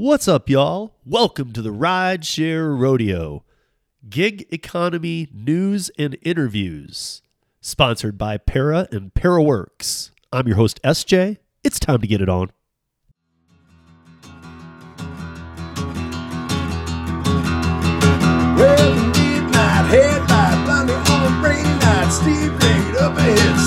What's up, y'all? Welcome to the Rideshare Rodeo, gig economy news and interviews, sponsored by Para and ParaWorks. I'm your host, SJ. It's time to get it on. Well, on up ahead,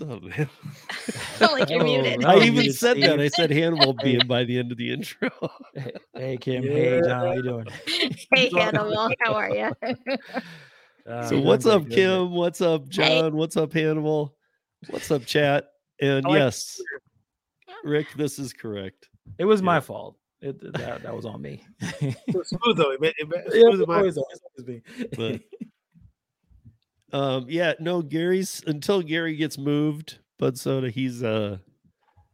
what's up, man? Like you're muted. I Oh, even said see. that. I said Hannibal being by the end of the intro. Hey, hey, Kim. Hey, John. How you doing? Hey, Hannibal, how are you? Uh, so, doing what's pretty up, good, Kim? What's up, Hey. John? What's up, Hannibal? What's up, chat? And I like- yes, Rick, this is correct. It was Yeah. my fault. It, that, that was on me. yeah, It was smooth though. It, made- it, made- it's smooth in my- always, always, always me. But- Um, yeah, no, Gary's until Gary gets moved, Bud Soda, he's uh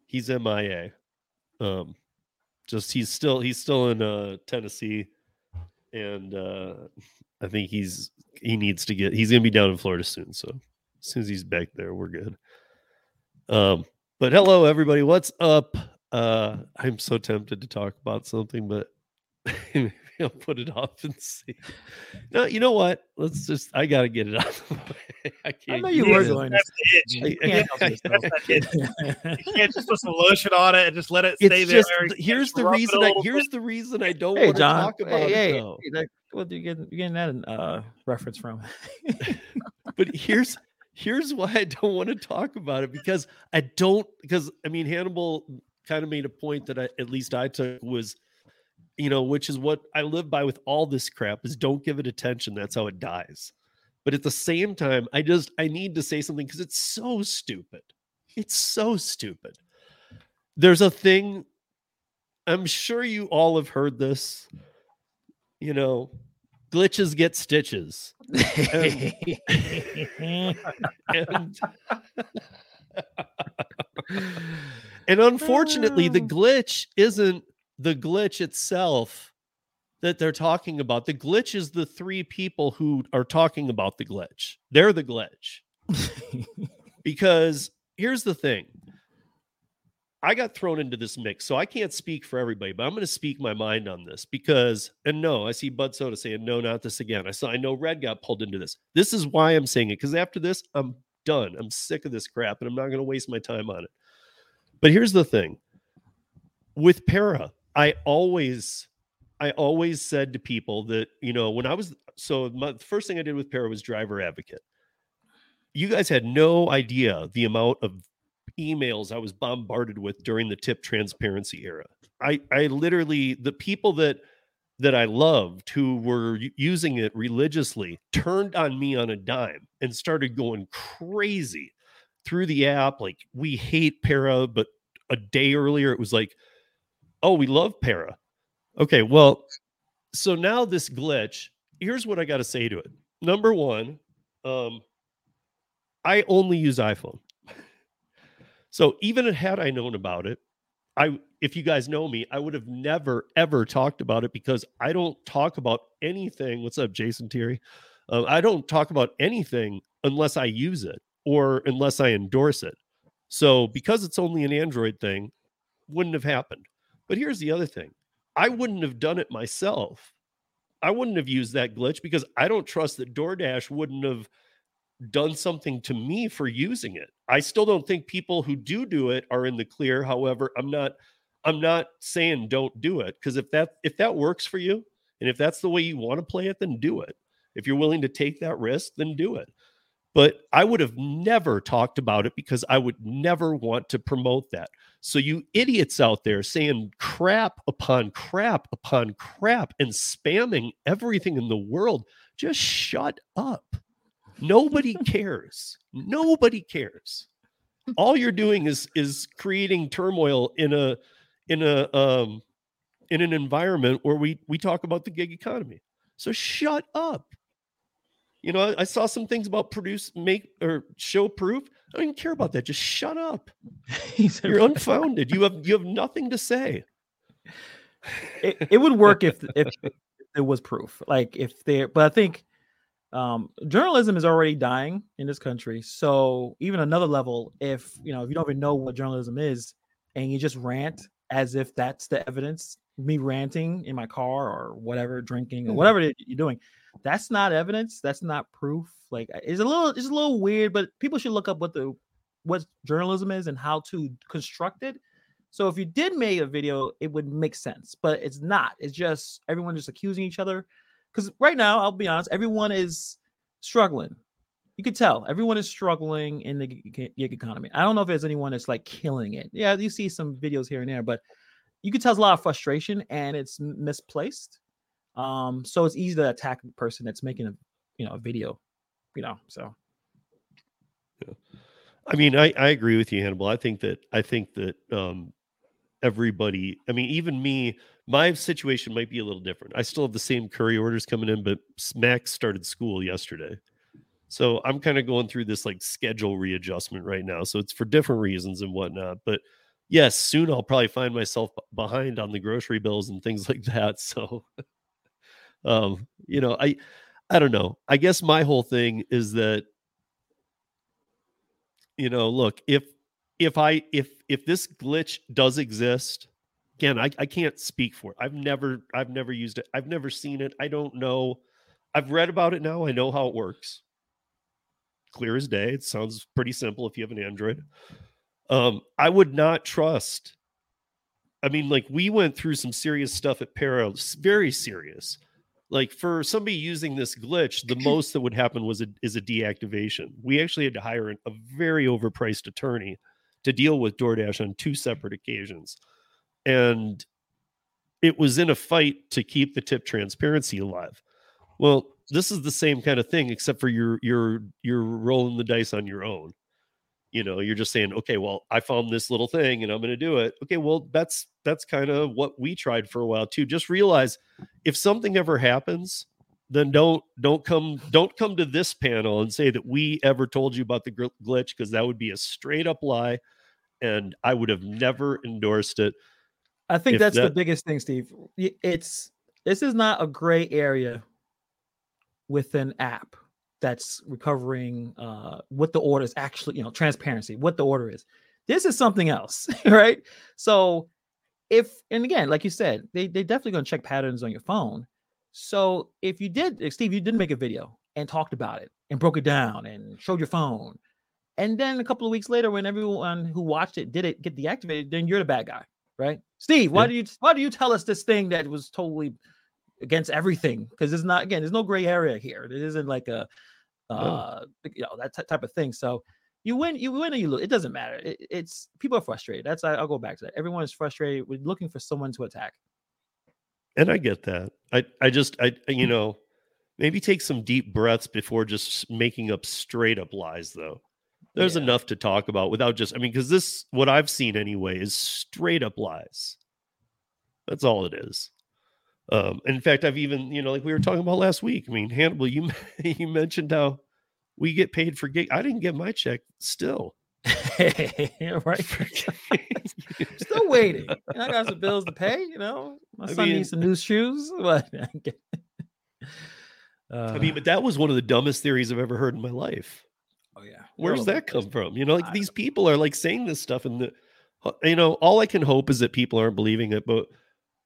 he's MIA. Um just he's still he's still in uh Tennessee and uh I think he's he needs to get he's gonna be down in Florida soon. So as soon as he's back there, we're good. Um, but hello everybody, what's up? Uh I'm so tempted to talk about something, but I'll put it off and see. No, you know what? Let's just I gotta get it out of the way. I I can't know you were going to. That's the itch. You I- can't help yourself. That's that itch. You can't just put some lotion on it and just let it It's stay just there. th- here's the it reason I here's bit. the reason I don't Hey, want to talk about hey, it hey, though. hey, what you getting, you getting that uh, reference from? but here's here's why I don't want to talk about it because I don't because I mean Hannibal kind of made a point that I at least I took was you know which is what I live by with all this crap is don't give it attention that's how it dies. But at the same time I just I need to say something because it's so stupid. It's so stupid. There's a thing I'm sure you all have heard this you know glitches get stitches. And, and unfortunately the ah. glitch isn't the glitch itself that they're talking about the glitch is the three people who are talking about the glitch they're the glitch because here's the thing I got thrown into this mix, so I can't speak for everybody, but I'm going to speak my mind on this because, and no, I see Bud Soda saying, no, not this again. I saw, I know Red got pulled into this. This is why I'm saying it because after this, I'm done. I'm sick of this crap and I'm not going to waste my time on it. But here's the thing with Para, I always, I always said to people that, you know, when I was, so my, the first thing I did with Para was driver advocate. You guys had no idea the amount of emails I was bombarded with during the tip transparency era. I I literally the people that that I loved who were using it religiously turned on me on a dime and started going crazy through the app like we hate para but a day earlier it was like oh we love para. Okay, well so now this glitch, here's what I got to say to it. Number 1, um I only use iPhone. So even had I known about it, I if you guys know me, I would have never ever talked about it because I don't talk about anything. What's up, Jason Thierry? Uh, I don't talk about anything unless I use it or unless I endorse it. So because it's only an Android thing, wouldn't have happened. But here's the other thing: I wouldn't have done it myself. I wouldn't have used that glitch because I don't trust that DoorDash wouldn't have done something to me for using it. I still don't think people who do do it are in the clear. However, I'm not I'm not saying don't do it because if that if that works for you and if that's the way you want to play it then do it. If you're willing to take that risk then do it. But I would have never talked about it because I would never want to promote that. So you idiots out there saying crap upon crap upon crap and spamming everything in the world, just shut up. Nobody cares. Nobody cares. All you're doing is is creating turmoil in a in a um in an environment where we we talk about the gig economy. So shut up. You know, I, I saw some things about produce, make or show proof. I don't even care about that. Just shut up. You're unfounded. You have you have nothing to say. it, it would work if if there was proof like if there but i think um journalism is already dying in this country so even another level if you know if you don't even know what journalism is and you just rant as if that's the evidence me ranting in my car or whatever drinking or mm-hmm. whatever you're doing that's not evidence that's not proof like it's a little it's a little weird but people should look up what the what journalism is and how to construct it so if you did make a video, it would make sense, but it's not. It's just everyone just accusing each other. Because right now, I'll be honest, everyone is struggling. You could tell everyone is struggling in the gig gig economy. I don't know if there's anyone that's like killing it. Yeah, you see some videos here and there, but you could tell there's a lot of frustration and it's misplaced. Um, so it's easy to attack a person that's making a you know a video, you know. So yeah. I mean, I, I agree with you, Hannibal. I think that I think that um everybody, I mean, even me, my situation might be a little different. I still have the same curry orders coming in, but Max started school yesterday. So I'm kind of going through this like schedule readjustment right now. So it's for different reasons and whatnot. But yes, soon I'll probably find myself behind on the grocery bills and things like that. So um, you know, I I don't know. I guess my whole thing is that you know look if if i if if this glitch does exist again I, I can't speak for it. I've never i've never used it. I've never seen it. I don't know. I've read about it now. I know how it works. Clear as day. It sounds pretty simple if you have an android um i would not trust i mean like we went through some serious stuff at para very serious like for somebody using this glitch, the most that would happen was a is a deactivation. We actually had to hire a very overpriced attorney to deal with DoorDash on two separate occasions, and it was in a fight to keep the tip transparency alive. Well, this is the same kind of thing, except for you're you're you're rolling the dice on your own. You know, you're just saying, okay, well, I found this little thing and I'm going to do it. Okay, well, that's that's kind of what we tried for a while too. Just realize if something ever happens, then don't don't come don't come to this panel and say that we ever told you about the gl- glitch because that would be a straight up lie, and I would have never endorsed it. I think that's the biggest thing, Steve. It's this is not a gray area with an app that's recovering uh what the order is actually, you know, transparency, what the order is. This is something else, right? So if and again, like you said, they they definitely gonna check patterns on your phone. So if you did, if Steve, you did make a video and talked about it and broke it down and showed your phone, and then a couple of weeks later, when everyone who watched it did it get deactivated, then you're the bad guy right? Steve, why Yeah. do you why do you tell us this thing that was totally against everything? Because it's not again, there's no gray area here. It isn't like a uh you know that ty- type of thing. So you win, you win, or you lose. It doesn't matter. It, it's people are frustrated. That's I, I'll go back to that. Everyone is frustrated. We're looking for someone to attack. And I get that. I I just I you know maybe take some deep breaths before just making up straight up lies though. There's Yeah. enough to talk about without just I mean cuz this what I've seen anyway is straight up lies. That's all it is. Um in fact I've even you know like we were talking about last week. I mean Hannibal you you mentioned how we get paid for gig. I didn't get my check still. right. Still waiting. I got some bills to pay. You know, my I son mean- needs some new shoes. What? I mean, but that was one of the dumbest theories I've ever heard in my life. oh yeah. Where's Well, that come from? You know, like I these people are like saying this stuff, and the, uh, you know, all I can hope is that people aren't believing it. But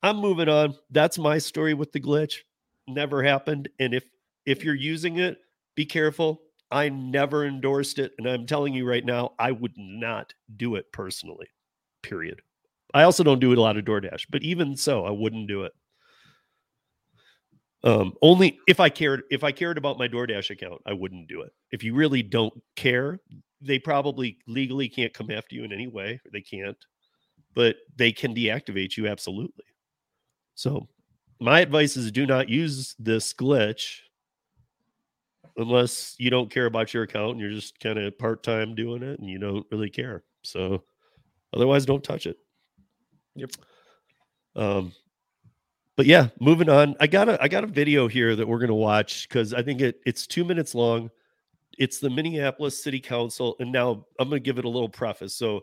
I'm moving on. That's my story with the glitch. Never happened. And if if you're using it, be careful. I never endorsed it, and I'm telling you right now, I would not do it personally. Period. I also don't do it a lot of DoorDash, but even so, I wouldn't do it. Um, only if I cared if I cared about my DoorDash account, I wouldn't do it. If you really don't care, they probably legally can't come after you in any way. They can't, but they can deactivate you absolutely. So, my advice is do not use this glitch unless you don't care about your account and you're just kind of part time doing it and you don't really care. So, otherwise, don't touch it. Yep. Um, but yeah, moving on. I got a I got a video here that we're gonna watch because I think it it's two minutes long. It's the Minneapolis City Council, and now I'm gonna give it a little preface. So,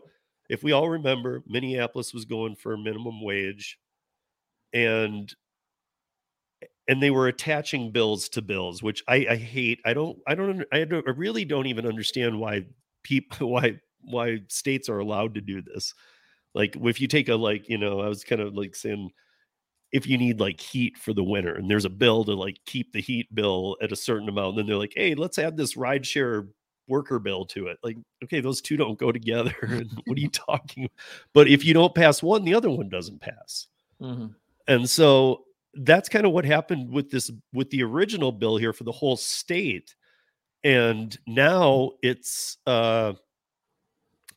if we all remember, Minneapolis was going for minimum wage, and and they were attaching bills to bills, which I, I hate. I don't. I don't. I, don't, I really don't even understand why people why why states are allowed to do this. Like if you take a like you know, I was kind of like saying if you need like heat for the winter and there's a bill to like keep the heat bill at a certain amount, and then they're like, hey, let's add this rideshare worker bill to it. Like, okay, those two don't go together. What are you talking? But if you don't pass one, the other one doesn't pass. Mhm. And so that's kind of what happened with this with the original bill here for the whole state. And now it's uh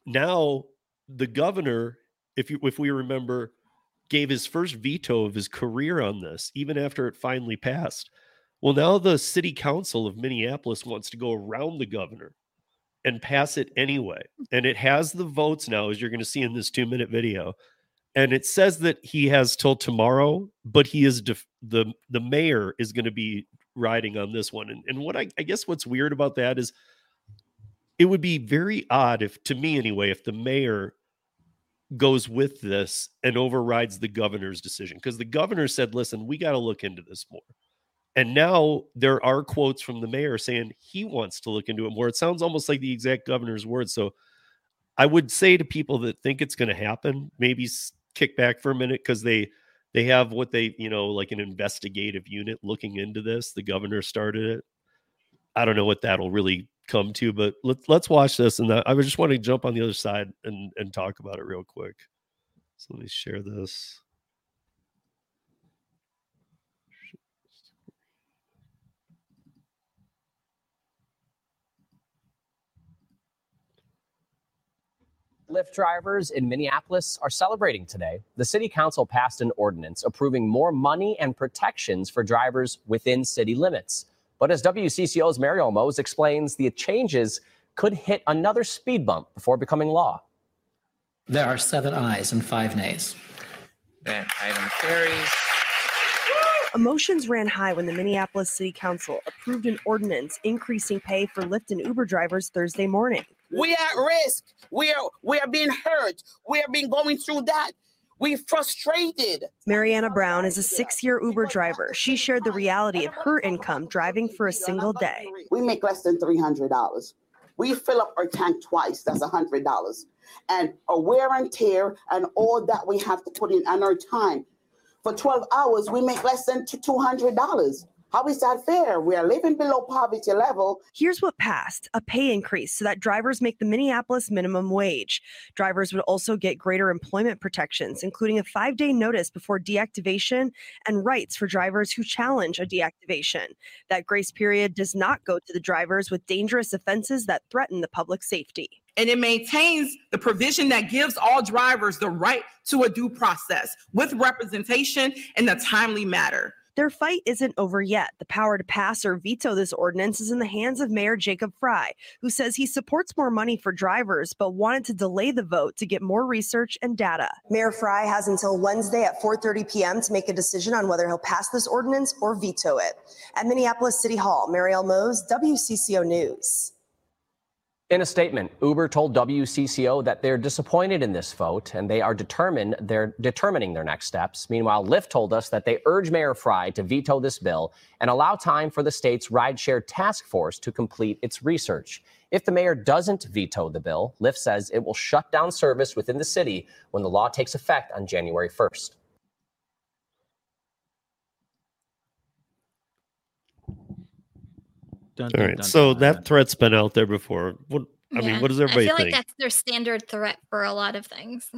now the governor, if you if we remember, gave his first veto of his career on this, even after it finally passed. Well, now the city council of Minneapolis wants to go around the governor and pass it anyway. And it has the votes now, as you're going to see in this two minute video. And it says that he has till tomorrow, but he is def- the the mayor is going to be riding on this one. And, and what I, I guess what's weird about that is it would be very odd if, to me anyway, if the mayor goes with this and overrides the governor's decision because the governor said, listen, we got to look into this more. And now there are quotes from the mayor saying he wants to look into it more. It sounds almost like the exact governor's words. So I would say to people that think it's going to happen, maybe kick back for a minute because they they have what they you know like an investigative unit looking into this. The governor started it. I don't know what that'll really come to, but let's let's watch this. And I just want to jump on the other side and and talk about it real quick. So let me share this. Lyft drivers in Minneapolis are celebrating today. The city council passed an ordinance approving more money and protections for drivers within city limits. But as WCCO's Marielle Mohs explains, the changes could hit another speed bump before becoming law. There are seven ayes and five nays. That item carries. Emotions ran high when the Minneapolis City Council approved an ordinance increasing pay for Lyft and Uber drivers Thursday morning. We are at risk. We are we are being hurt. We have been going through that. We're frustrated. Mariana Brown is a six year Uber driver. She shared the reality of her income driving for a single day. We make less than three hundred dollars. We fill up our tank twice. That's a hundred dollars, and a wear and tear and all that we have to put in and our time. For twelve hours, we make less than two hundred dollars. How is that fair? We are living below poverty level. Here's what passed a pay increase so that drivers make the Minneapolis minimum wage. Drivers would also get greater employment protections, including a five day notice before deactivation and rights for drivers who challenge a deactivation. That grace period does not go to the drivers with dangerous offenses that threaten the public safety. and it maintains the provision that gives all drivers the right to a due process with representation in a timely manner. Their fight isn't over yet. The power to pass or veto this ordinance is in the hands of Mayor Jacob Frey, who says he supports more money for drivers, but wanted to delay the vote to get more research and data. Mayor Frey has until Wednesday at 4:30 p.m. to make a decision on whether he'll pass this ordinance or veto it. At Minneapolis City Hall, Marielle Mohs, WCCO News. In a statement, Uber told WCCO that they're disappointed in this vote and they are determined they're determining their next steps. Meanwhile, Lyft told us that they urge Mayor Frey to veto this bill and allow time for the state's rideshare task force to complete its research. If the mayor doesn't veto the bill, Lyft says it will shut down service within the city when the law takes effect on January 1st. Dun, All dun, right. dun, So dun. that threat's been out there before. What I mean, what does everybody think? I feel think? like that's their standard threat for a lot of things.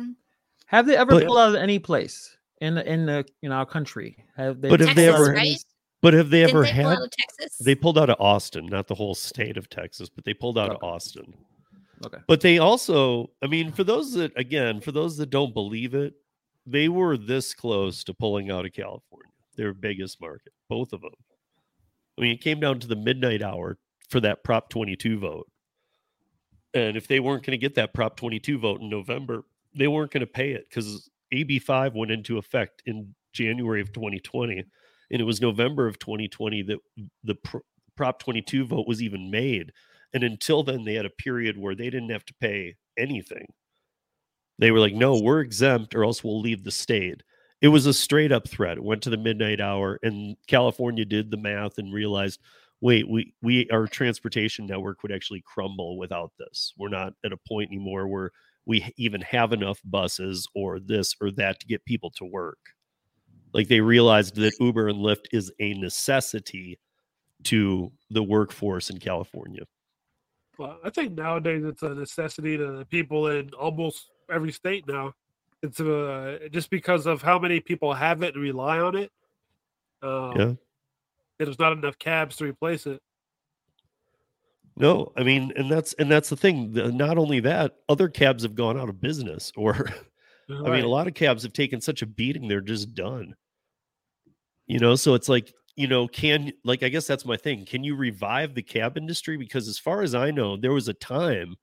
have they ever But- pulled out of any place in the, in the in our country? Have they? But have they ever- right? But have they Didn't ever they pull had? out of Texas? They pulled out of Austin, not the whole state of Texas, but they pulled out of Austin. Okay. But they also, I mean, for those that, again, for those that don't believe it, they were this close to pulling out of California, their biggest market, both of them. I mean, it came down to the midnight hour for that Prop 22 vote. And if they weren't going to get that Prop 22 vote in November, they weren't going to pay it because AB5 went into effect in January of 2020, and it was November of 2020 that the Prop 22 vote was even made. And until then, they had a period where they didn't have to pay anything. They were like, no, we're exempt or else we'll leave the state. It was a straight up threat. It went to the midnight hour, and California did the math and realized, wait, we we our transportation network would actually crumble without this. We're not at a point anymore where we even have enough buses or this or that to get people to work. Like they realized that Uber and Lyft is a necessity to the workforce in California. Well, I think nowadays it's a necessity to the people in almost every state now. It's uh, just because of how many people have it and rely on it. Um, Yeah. There's not enough cabs to replace it. No, I mean, and that's and that's the thing. Not only that, other cabs have gone out of business, or I mean, a lot of cabs have taken such a beating; they're just done. You know, so it's like you know, can like I guess that's my thing. Can you revive the cab industry? Because as far as I know, there was a time,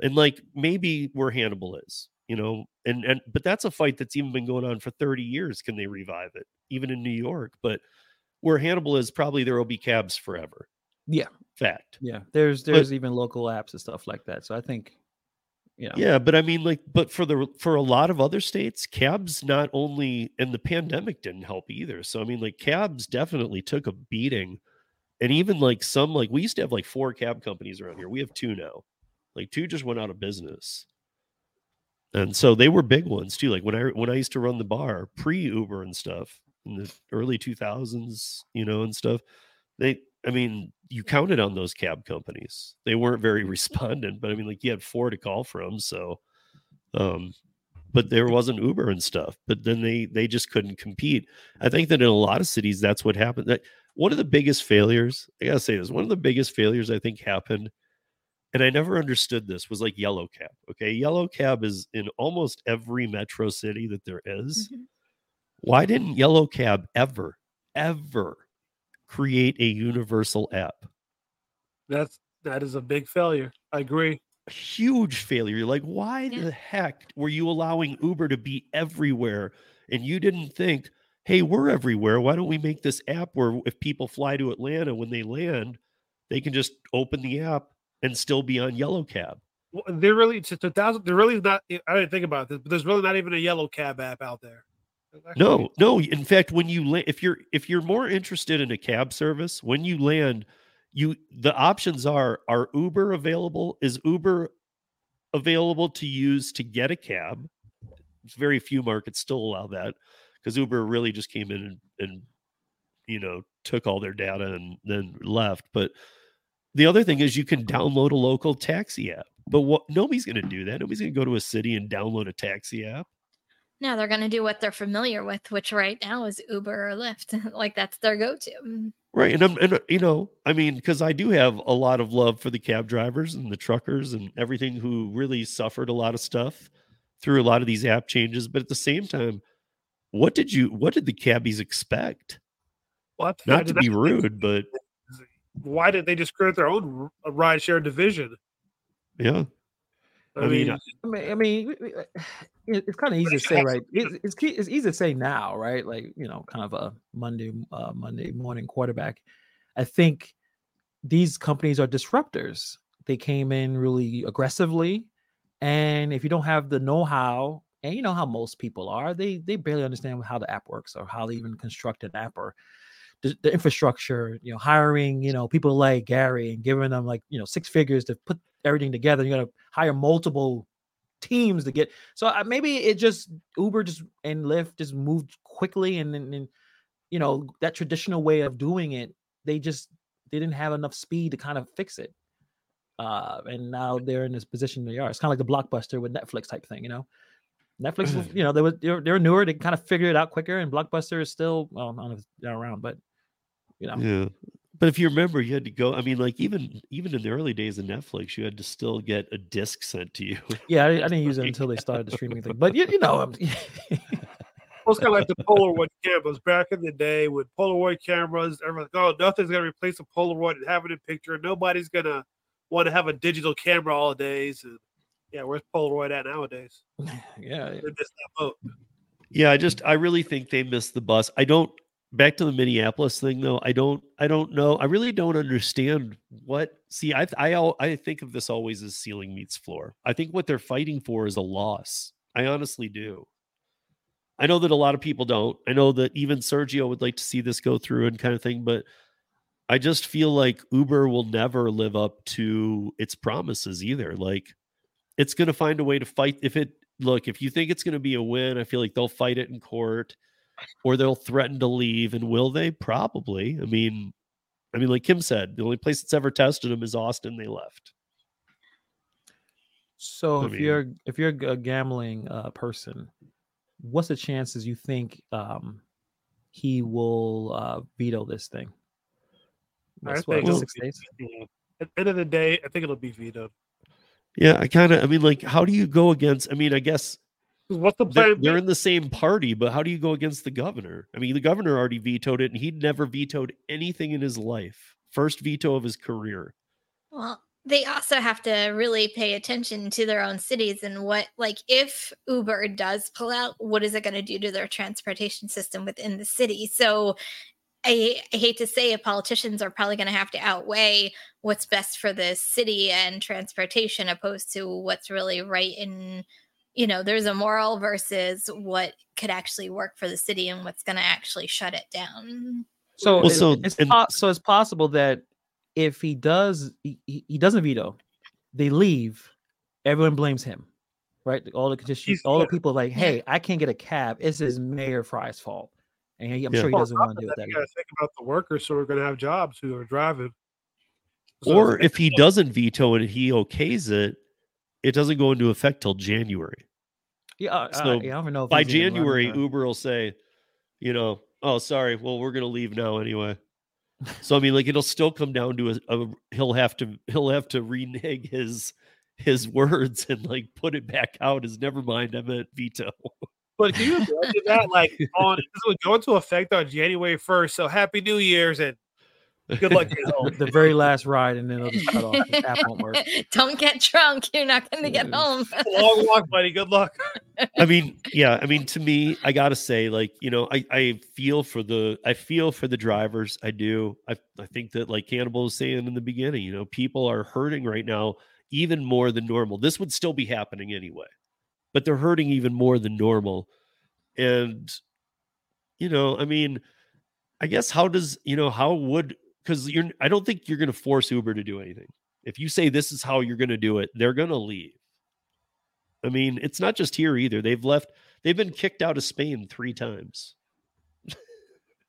and like maybe where Hannibal is, you know, and and but that's a fight that's even been going on for thirty years. Can they revive it, even in New York? But where Hannibal is, probably there will be cabs forever. Yeah. Fact. Yeah. There's But- there's even local apps and stuff like that. So I think, yeah, Yeah, but I mean, like, but for the for a lot of other states, cabs not only and the pandemic didn't help either. So I mean, like, cabs definitely took a beating, and even like some like we used to have like four cab companies around here. We have two now. Like two just went out of business, and so they were big ones too. Like when I when I used to run the bar pre Uber and stuff in the early two thousands, you know, and stuff. They, I mean, you counted on those cab companies. They weren't very respondent, but I mean, like you had four to call from, so um but there wasn't uber and stuff but then they they just couldn't compete i think that in a lot of cities that's what happened that one of the biggest failures i gotta say this one of the biggest failures i think happened and i never understood this was like yellow cab okay yellow cab is in almost every metro city that there is. Mm-hmm. why didn't yellow cab ever ever create a universal app That's that is a big failure. I agree. A huge failure. You're like, why the heck were you allowing Uber to be everywhere? And you didn't think, hey, we're everywhere. Why don't we make this app where if people fly to Atlanta when they land, they can just open the app and still be on Yellow Cab? Well, They're really to, to thousand. They're really not. I didn't think about this, but there's really not even a yellow cab app out there. No, no. In fact, when you if you're if you're more interested in a cab service, when you land, you the options are are Uber available? Is Uber available to use to get a cab? Very few markets still allow that because Uber really just came in and, and you know took all their data and then left. But the other thing is you can download a local taxi app. But what nobody's going to do that. Nobody's going to go to a city and download a taxi app. No, they're going to do what they're familiar with, which right now is Uber or Lyft. like that's their go-to. Right. And I'm, and uh, you know, I mean, because I do have a lot of love for the cab drivers and the truckers and everything who really suffered a lot of stuff through a lot of these app changes. But at the same time, what did you, what did the cabbies expect? What? Not to be rude, but Why did they just create their own r- ride share division? yeah. I, I mean, mean, I- I mean, I mean, we- we- it- it's kind of easy to say, right? It's, it's it's easy to say now, right? Like you know, kind of a Monday uh, Monday morning quarterback. I think these companies are disruptors. They came in really aggressively, and if you don't have the know-how, and you know how most people are, they they barely understand how the app works or how they even construct an app or the, the infrastructure. You know, hiring you know people like Gary and giving them like you know six figures to put everything together. You got to hire multiple teams to get. So maybe it just Uber just and Lyft just moved quickly, and then you know that traditional way of doing it, they just they didn't have enough speed to kind of fix it. Uh, and now they're in this position they are. It's kind of like the blockbuster with Netflix type thing, you know. Netflix, was, you know, they were they're, they're newer. They kind of figured it out quicker, and Blockbuster is still well, I don't know if they're around, but you know, Yeah. But if you remember, you had to go. I mean, like even even in the early days of Netflix, you had to still get a disc sent to you. yeah, I, I didn't use it until they started the streaming thing. But you, you know, um, Well, it's kind of like the Polaroid cameras back in the day with Polaroid cameras. Everyone's like, oh, nothing's gonna replace a Polaroid and having a picture. Nobody's gonna want to have a digital camera all days. And yeah, where's Polaroid at nowadays? yeah, They missed that boat. Yeah, I just I really think they missed the bus. I don't back to the Minneapolis thing though. I don't I don't know. I really don't understand what see I I I think of this always as ceiling meets floor. I think what they're fighting for is a loss. I honestly do. I know that a lot of people don't. I know that even Sergio would like to see this go through and kind of thing, but I just feel like Uber will never live up to its promises either. Like it's going to find a way to fight if it look, if you think it's going to be a win, I feel like they'll fight it in court or they'll threaten to leave and will they? Probably. I mean, I mean like Kim said, the only place that's ever tested them is Austin, they left. So I if mean- you're if you're a gambling uh, person, what's the chances you think um, he will uh, veto this thing? I That's think what, it'll six days. yeah. At the end of the day, I think it'll be vetoed. Yeah, I kind of I mean like how do you go against I mean, I guess 'Cause What's the they're, they're in the same party, but how do you go against the governor? I mean, the governor already vetoed it and he'd never vetoed anything in his life. First veto of his career. Well, they also have to really pay attention to their own cities and what, like, if Uber does pull out, what is it going to do to their transportation system within the city? So, I, I hate to say it, politicians are probably going to have to outweigh what's best for the city and transportation opposed to what's really right in, you know, there's a moral versus what could actually work for the city and what's going to actually shut it down. So, Well, so- it's and- po- so it's possible that if he does, he, he he doesn't veto, they leave. Everyone blames him, right? All the conditions, all the people like, hey, I can't get a cab. It's his Mayor Frey's fault, and he, I'm Yeah. sure he doesn't top want to deal with that, that. You got to think about the workers who are going to have jobs who are driving. So Or if if he doesn't veto it and he okays it, it doesn't go into effect till January. Yeah, uh, So, uh, yeah, I don't know. If By he's even running January, Uber will say, you know, oh, sorry, well, we're gonna leave now anyway. So I mean, like, it'll still come down to a, a he'll have to he'll have to renege his his words and like put it back out as never mind. I meant veto. But can you imagine that? Like, on this would go into effect on January first. So happy New Year's and good luck getting the, home. the very last ride, and then it'll just cut off. The app won't work. Don't get drunk. You're not going to get home. Long walk, buddy. Good luck. I mean, yeah, I mean, to me, I gotta say, like, you know, I I feel for the I feel for the drivers. I do. I I think that like Hannibal was saying in the beginning, you know, people are hurting right now even more than normal. This would still be happening anyway, but they're hurting even more than normal. And you know, I mean, I guess how does you know how would because you're I don't think you're gonna force Uber to do anything. If you say this is how you're gonna do it, they're gonna leave. I mean, it's not just here either. They've left, they've been kicked out of Spain three times.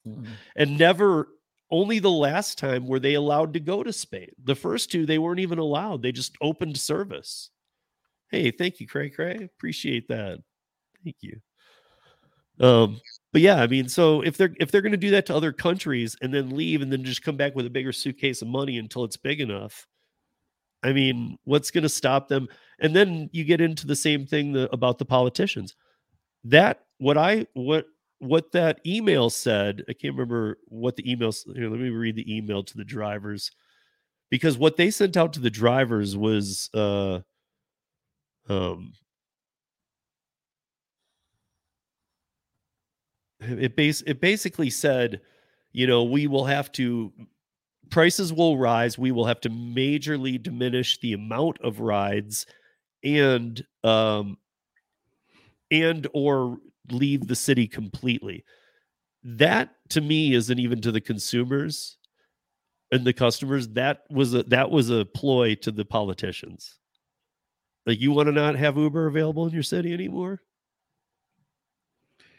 Mhm. And never, only the last time were they allowed to go to Spain. The first two, they weren't even allowed. They just opened service. Hey, thank you, Cray Cray. Appreciate that. Thank you. Um, but yeah, I mean, so if they're if they're gonna do that to other countries and then leave and then just come back with a bigger suitcase of money until it's big enough, I mean, what's going to stop them? And then you get into the same thing the, about the politicians. That what I what what that email said. I can't remember what the email. Here, let me read the email to the drivers, because what they sent out to the drivers was, uh, um, it base it basically said, you know, we will have to prices will rise. We will have to majorly diminish the amount of rides and um and or leave the city completely. That to me isn't even to the consumers and the customers. That was a that was a ploy to the politicians. Like you want to not have Uber available in your city anymore?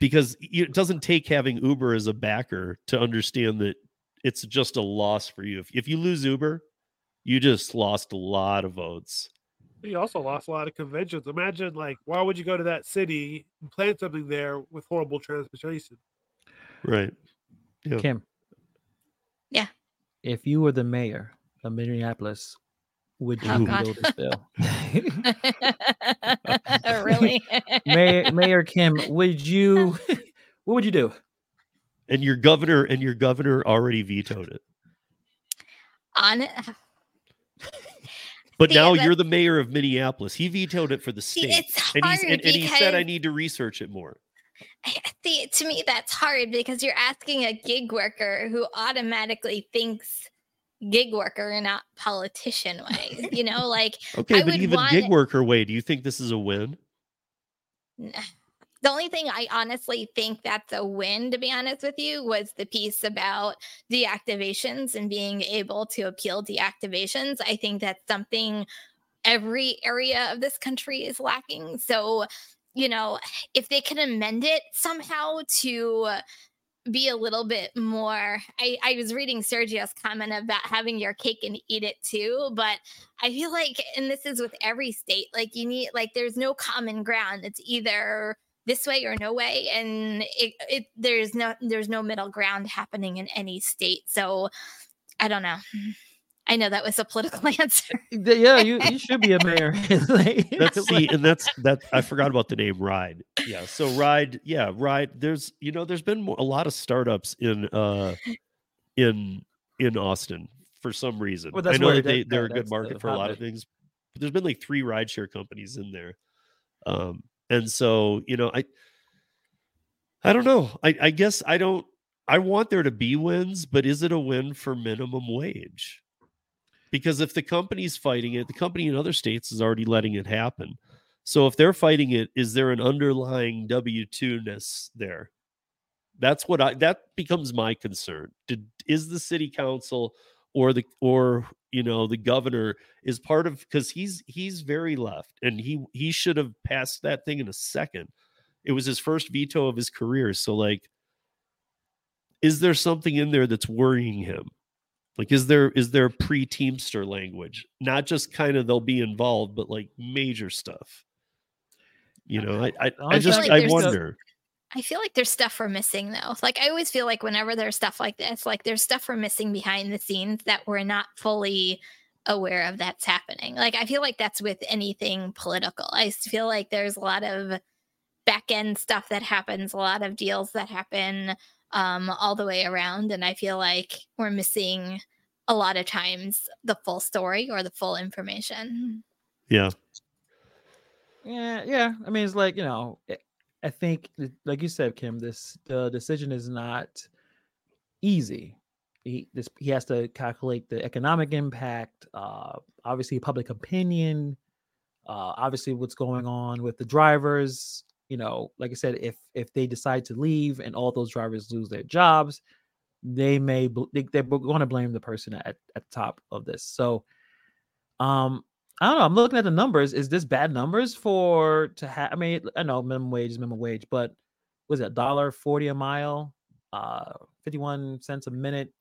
Because it doesn't take having Uber as a backer to understand that it's just a loss for you. If, if you lose Uber, you just lost a lot of votes. You also lost a lot of conventions. Imagine, like, why would you go to that city and plan something there with horrible transportation? Right. Yeah. Kim. Yeah. If you were the mayor of Minneapolis, would you Oh, veto God. this bill? really? Mayor, Mayor Kim, would you? What would you do? And your governor and your governor already vetoed it. On But See, now that- you're the mayor of Minneapolis. He vetoed it for the See, state. it's and he's hard and, and he said I need to research it more. See, to me, that's hard because you're asking a gig worker who automatically thinks gig worker and not politician way. You know, like Okay, I but would even want- gig worker way, do you think this is a win? the only thing I honestly think that's a win, to be honest with you, was the piece about deactivations and being able to appeal deactivations. I think that's something every area of this country is lacking. So, you know, if they can amend it somehow to be a little bit more I, I was reading sergio's comment about having your cake and eat it too but i feel like and this is with every state like you need like there's no common ground. It's either this way or no way and it, it there's no there's no middle ground happening in any state so i don't know i know that was a political answer yeah, you, you should be a mayor. That's see, and that's that. I forgot about the name Ride. Yeah, so Ride, yeah, Ride. There's you know, there's been a lot of startups in uh in in Austin for some reason. Well, I that's know where that that- they they're a good market for a lot of things. But there's been like three rideshare companies in there, um, and so you know, I I don't know. I I guess I don't. I want there to be wins, but is it a win for minimum wage? Because if the company's fighting it, the company in other states is already letting it happen. So if they're fighting it, is there an underlying W two ness there? That's what I that becomes my concern. Did is the city council or the or you know the governor is part of because he's he's very left and he he should have passed that thing in a second. It was his first veto of his career. So like is there something in there that's worrying him? Like, is there is there pre Teamster language? Not just kind of they'll be involved, but like major stuff. You know, I I, I just I I like there's- wonder. I feel like there's stuff we're missing though. Like I always feel like whenever there's stuff like this, like there's stuff we're missing behind the scenes that we're not fully aware of that's happening. Like I feel like that's with anything political. I feel like there's a lot of back end stuff that happens, a lot of deals that happen um all the way around and I feel like we're missing a lot of times the full story or the full information. Yeah. Yeah, yeah. I mean, it's like you know, I- I think, like you said, Kim, this the decision is not easy. He this he has to calculate the economic impact, uh, obviously public opinion, uh, obviously what's going on with the drivers. You know, like I said, if if they decide to leave and all those drivers lose their jobs, they may they're going to blame the person at at the top of this. So, um, I don't know. I'm looking at the numbers. Is this bad numbers for to have? I mean, I know minimum wage is minimum wage, but was it dollar forty a mile, uh, fifty one cents a minute?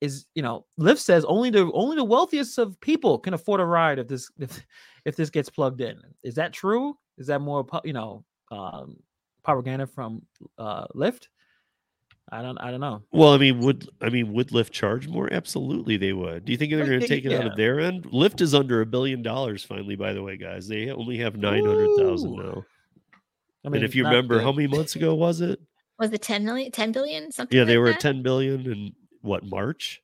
Is you know, Lyft says only the only the wealthiest of people can afford a ride if this if if this gets plugged in. Is that true? Is that more you know um, propaganda from uh, Lyft? I don't I don't know. Well, I mean, would I mean would Lyft charge more? Absolutely, they would. Do you think they're going to take it out of their end? Lyft is under a billion dollars finally. By the way, guys, they only have nine hundred thousand Ooh. now. I and if you remember, good. how many months ago was it? Was it 10 million 10 billion something Yeah, they like were that? at ten billion in what March?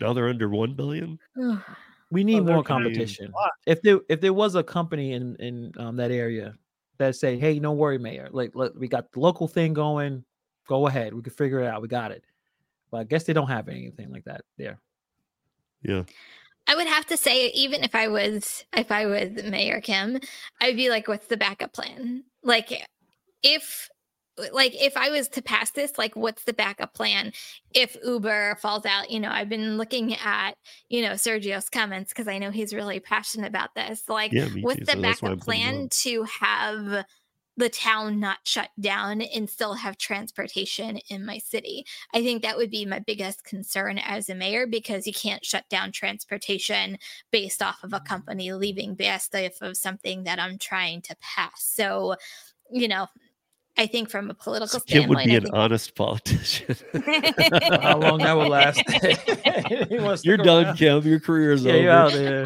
Now they're under one billion. We need they're more competition. If there if there was a company in in um, that area that say, "Hey, don't worry, mayor. Like, let, we got the local thing going. Go ahead. We can figure it out. We got it." But I guess they don't have anything like that there. Yeah. I would have to say, even if I was if I was Mayor Kim, I'd be like, what's the backup plan? Like if like if I was to pass this, like what's the backup plan if Uber falls out? You know, I've been looking at, you know, Sergio's comments because I know he's really passionate about this. Like, Yeah, what's too, the so that's why I'm backup plan to have the town not shut down and still have transportation in my city. I think that would be my biggest concern as a mayor because you can't shut down transportation based off of a mm. company leaving based off of something that I'm trying to pass. So, you know, I think from a political Kim would be I an think- honest politician. How long that will last? He wants to You're done, around. Kim. Your career is Yeah, over. you're out there.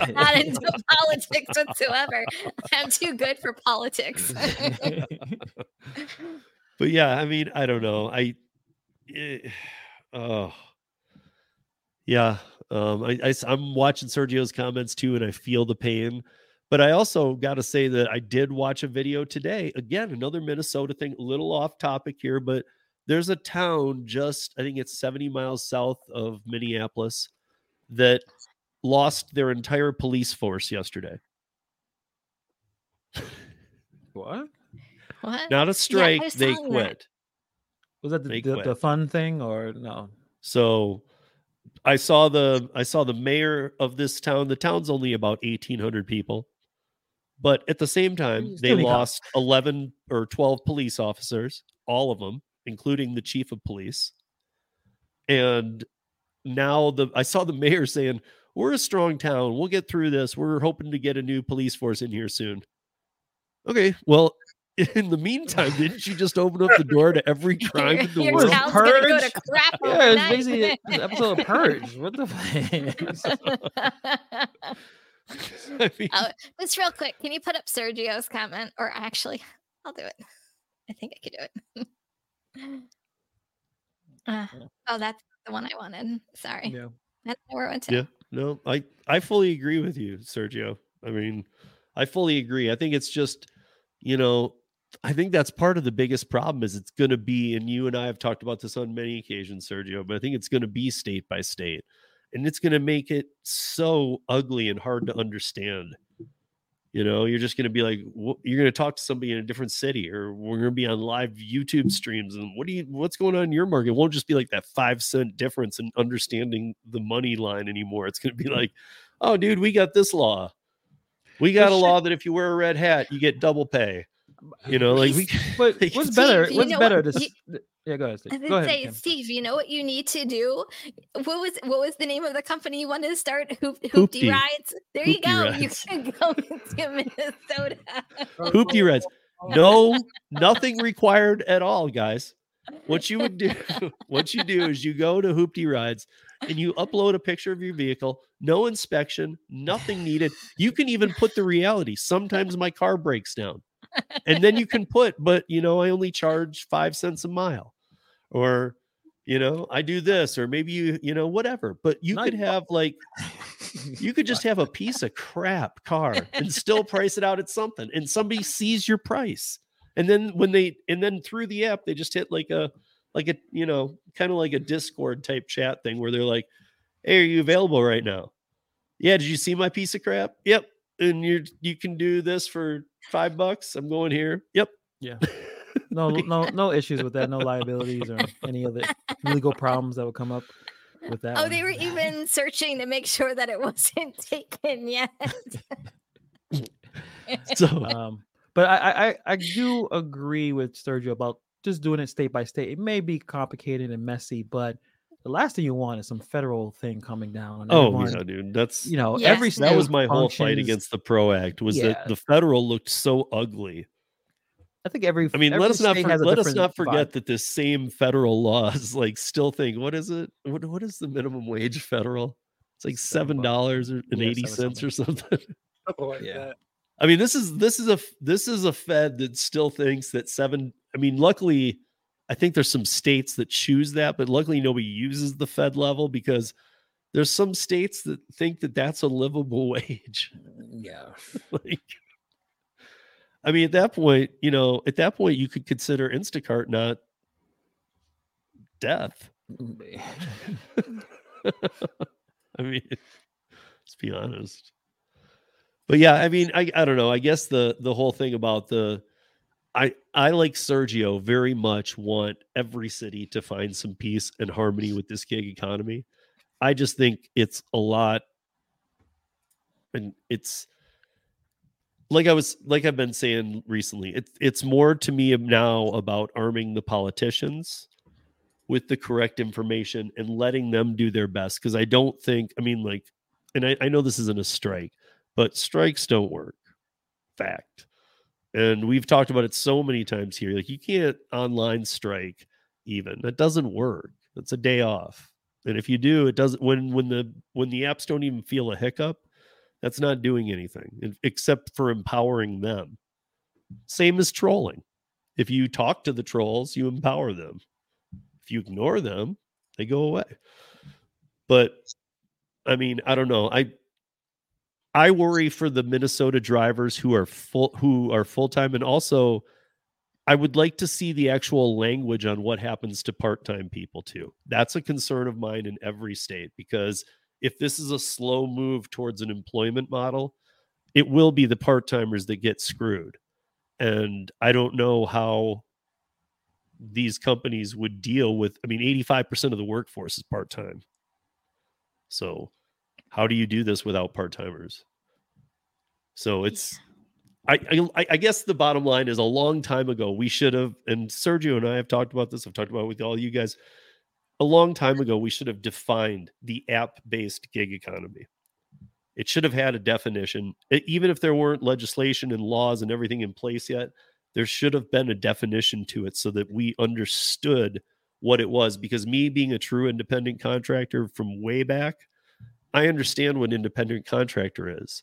I'm not into politics whatsoever. I'm too good for politics. but yeah, I mean, I don't know. I, eh, oh, yeah. Um, I, I, am watching Sergio's comments too, and I feel the pain. But I also got to say that I did watch a video today. Again, another Minnesota thing, a little off topic here, but there's a town just, I think it's 70 miles south of Minneapolis that lost their entire police force yesterday. What? What? Not a strike, I they saw that. quit. Was that the, the, the fun thing or no? So I saw the I saw the mayor of this town. The town's only about 1800 people. But at the same time, they still need lost 11 or 12 police officers, all of them, including the chief of police. And now the I saw the mayor saying, "We're a strong town. We'll get through this. We're hoping to get a new police force in here soon." Okay, well, in the meantime, didn't you just open up the door to every crime in the Your world? town's gonna go to crap Yeah, it's basically an episode of Purge. What the fuck? I mean, Oh, just real quick, can you put up Sergio's comment? Or actually, I'll do it. I think I could do it. Uh, oh, that's the one I wanted. Sorry. Yeah. I know where it went to. Yeah, no, I I fully agree with you, Sergio. I mean, I fully agree. I think it's just, you know, I think that's part of the biggest problem is it's going to be, and you and I have talked about this on many occasions, Sergio, but I think it's going to be state by state, and it's going to make it so ugly and hard to understand. You know, you're just going to be like, you're going to talk to somebody in a different city, or we're going to be on live YouTube streams, and what do you, what's going on in your market? It won't just be like that five cent difference in understanding the money line anymore. It's going to be like, oh, dude, we got this law. We got a law that if you wear a red hat, you get double pay. You know, like we. But like, what's better? you What's better? what? To, You- yeah, go ahead. Steve. I Go ahead. say, Kim. Steve, you know what you need to do? What was what was the name of the company you wanted to start? Hoop, Hoopty. Hoopty Rides. There you go. Rides. You can go to Minnesota. Hoopty rides. No, nothing required at all, guys. What you would do, what you do is you go to Hoopty Rides and you upload a picture of your vehicle, no inspection, nothing needed. You can even put the reality. Sometimes my car breaks down. And then you can put, but you know, I only charge five cents a mile. Or, you know, I do this, or maybe you, you know, whatever. But you No, could have like you could just have a piece of crap car and still price it out at something and somebody sees your price and then when they and then through the app they just hit like a like a you know kind of like a discord type chat thing where they're like hey are you available right now yeah did you see my piece of crap yep and you you can do this for five bucks i'm going here yep Yeah. No, no, no issues with that. No liabilities or any of the legal problems that would come up with that. Oh, one. they were even searching to make sure that it wasn't taken yet. so um, but I, I I- I do agree with Sergio about just doing it state by state. It may be complicated and messy, but the last thing you want is some federal thing coming down. on oh everyone. yeah dude that's you know, Yes. every that was state my whole fight against the pro act was Yeah. that the federal looked so ugly I think every. I mean, every let us not for, let us not forget vibe. that this same federal laws like still think what is it? What what is the minimum wage federal? It's like seven bucks. dollars and Yeah, eighty seven cents or something. Something like Yeah. that. I mean, this is this is a f- this is a Fed that still thinks that seven. I mean, luckily, I think there's some states that choose that, but luckily nobody uses the Fed level because there's some states that think that that's a livable wage. Mm, yeah. like I mean, at that point, you know, at that point, you could consider Instacart not death. I mean, let's be honest. But yeah, I mean, I, I don't know. I guess the the whole thing about the I I like Sergio very much want every city to find some peace and harmony with this gig economy. I just think it's a lot and it's like I was like I've been saying recently, it's it's more to me now about arming the politicians with the correct information and letting them do their best. Because I don't think, I mean, like, and I, I know this isn't a strike, but strikes don't work. Fact. And we've talked about it so many times here. Like, you can't online strike even. That doesn't work. It's a day off. And if you do, it doesn't when when the when the apps don't even feel a hiccup, that's not doing anything except for empowering them. Same as trolling. If you talk to the trolls, you empower them. If you ignore them, they go away. But I mean, I don't know. I I worry for the Minnesota drivers who are full who are full time and also I would like to see the actual language on what happens to part-time people too. That's a concern of mine in every state because if this is a slow move towards an employment model, it will be the part-timers that get screwed. And I don't know how these companies would deal with I mean 85% of the workforce is part-time. So how do you do this without part-timers? So it's I, I I guess the bottom line is a long time ago we should have and Sergio and I have talked about this. I've talked about it with all you guys. A long time ago we should have defined the app-based gig economy. It should have had a definition. E- even if there weren't legislation and laws and everything in place yet, there should have been a definition to it so that we understood what it was because me being a true independent contractor from way back, I understand what independent contractor is.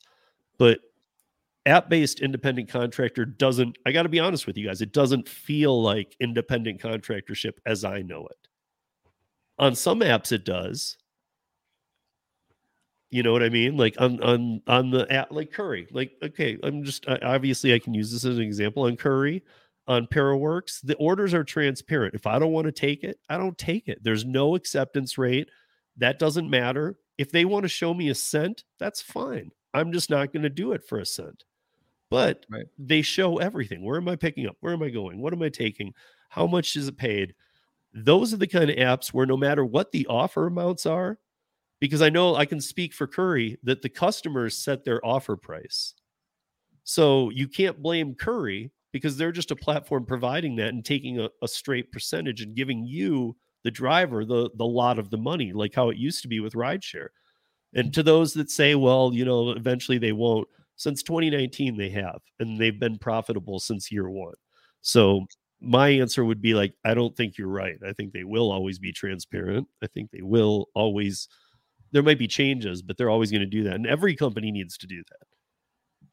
But app-based independent contractor doesn't i got to be honest with you guys it doesn't feel like independent contractorship as i know it. On some apps it does. You know what i mean? Like on on on the app like curry like okay i'm just obviously i can use this as an example on curry on paraworks. The orders are transparent. If i don't want to take it i don't take it. There's no acceptance rate. That doesn't matter if they want to show me a cent that's fine i'm just not going to do it for a cent but they show everything. Where am I picking up? Where am I going? What am I taking? How much is it paid? Those are the kind of apps where no matter what the offer amounts are, because I know I can speak for Curry that the customers set their offer price. So you can't blame Curry because they're just a platform providing that and taking a, a straight percentage and giving you, the driver, the the lot of the money, like how it used to be with rideshare. And mm. to those that say, well, you know, eventually they won't, since 2019 they have and they've been profitable since year one. So my answer would be like i don't think you're right. I think they will always be transparent. I think they will always there might be changes but they're always going to do that and every company needs to do that.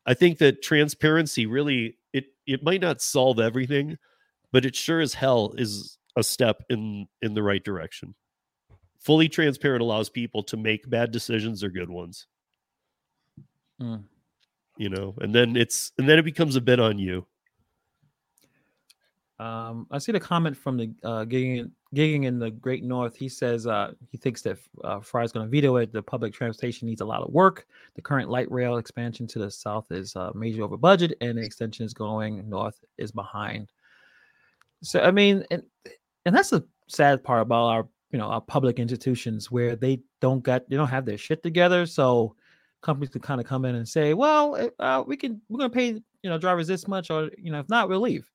I think that transparency really it it might not solve everything but it sure as hell is a step in in the right direction fully transparent allows people to make bad decisions or good ones Mm. you know and then it's and then it becomes a bit on you Um, I see the comment from the uh, gigging, gigging in the Great North. He says uh, he thinks that uh, Frey's going to veto it. The public transportation needs a lot of work. The current light rail expansion to the south is uh, major over budget, and the extension is going north is behind. So I mean, and and that's the sad part about our you know our public institutions where they don't get they don't have their shit together. So companies can kind of come in and say, well, uh, we can we're going to pay you know drivers this much, or you know if not, we'll leave.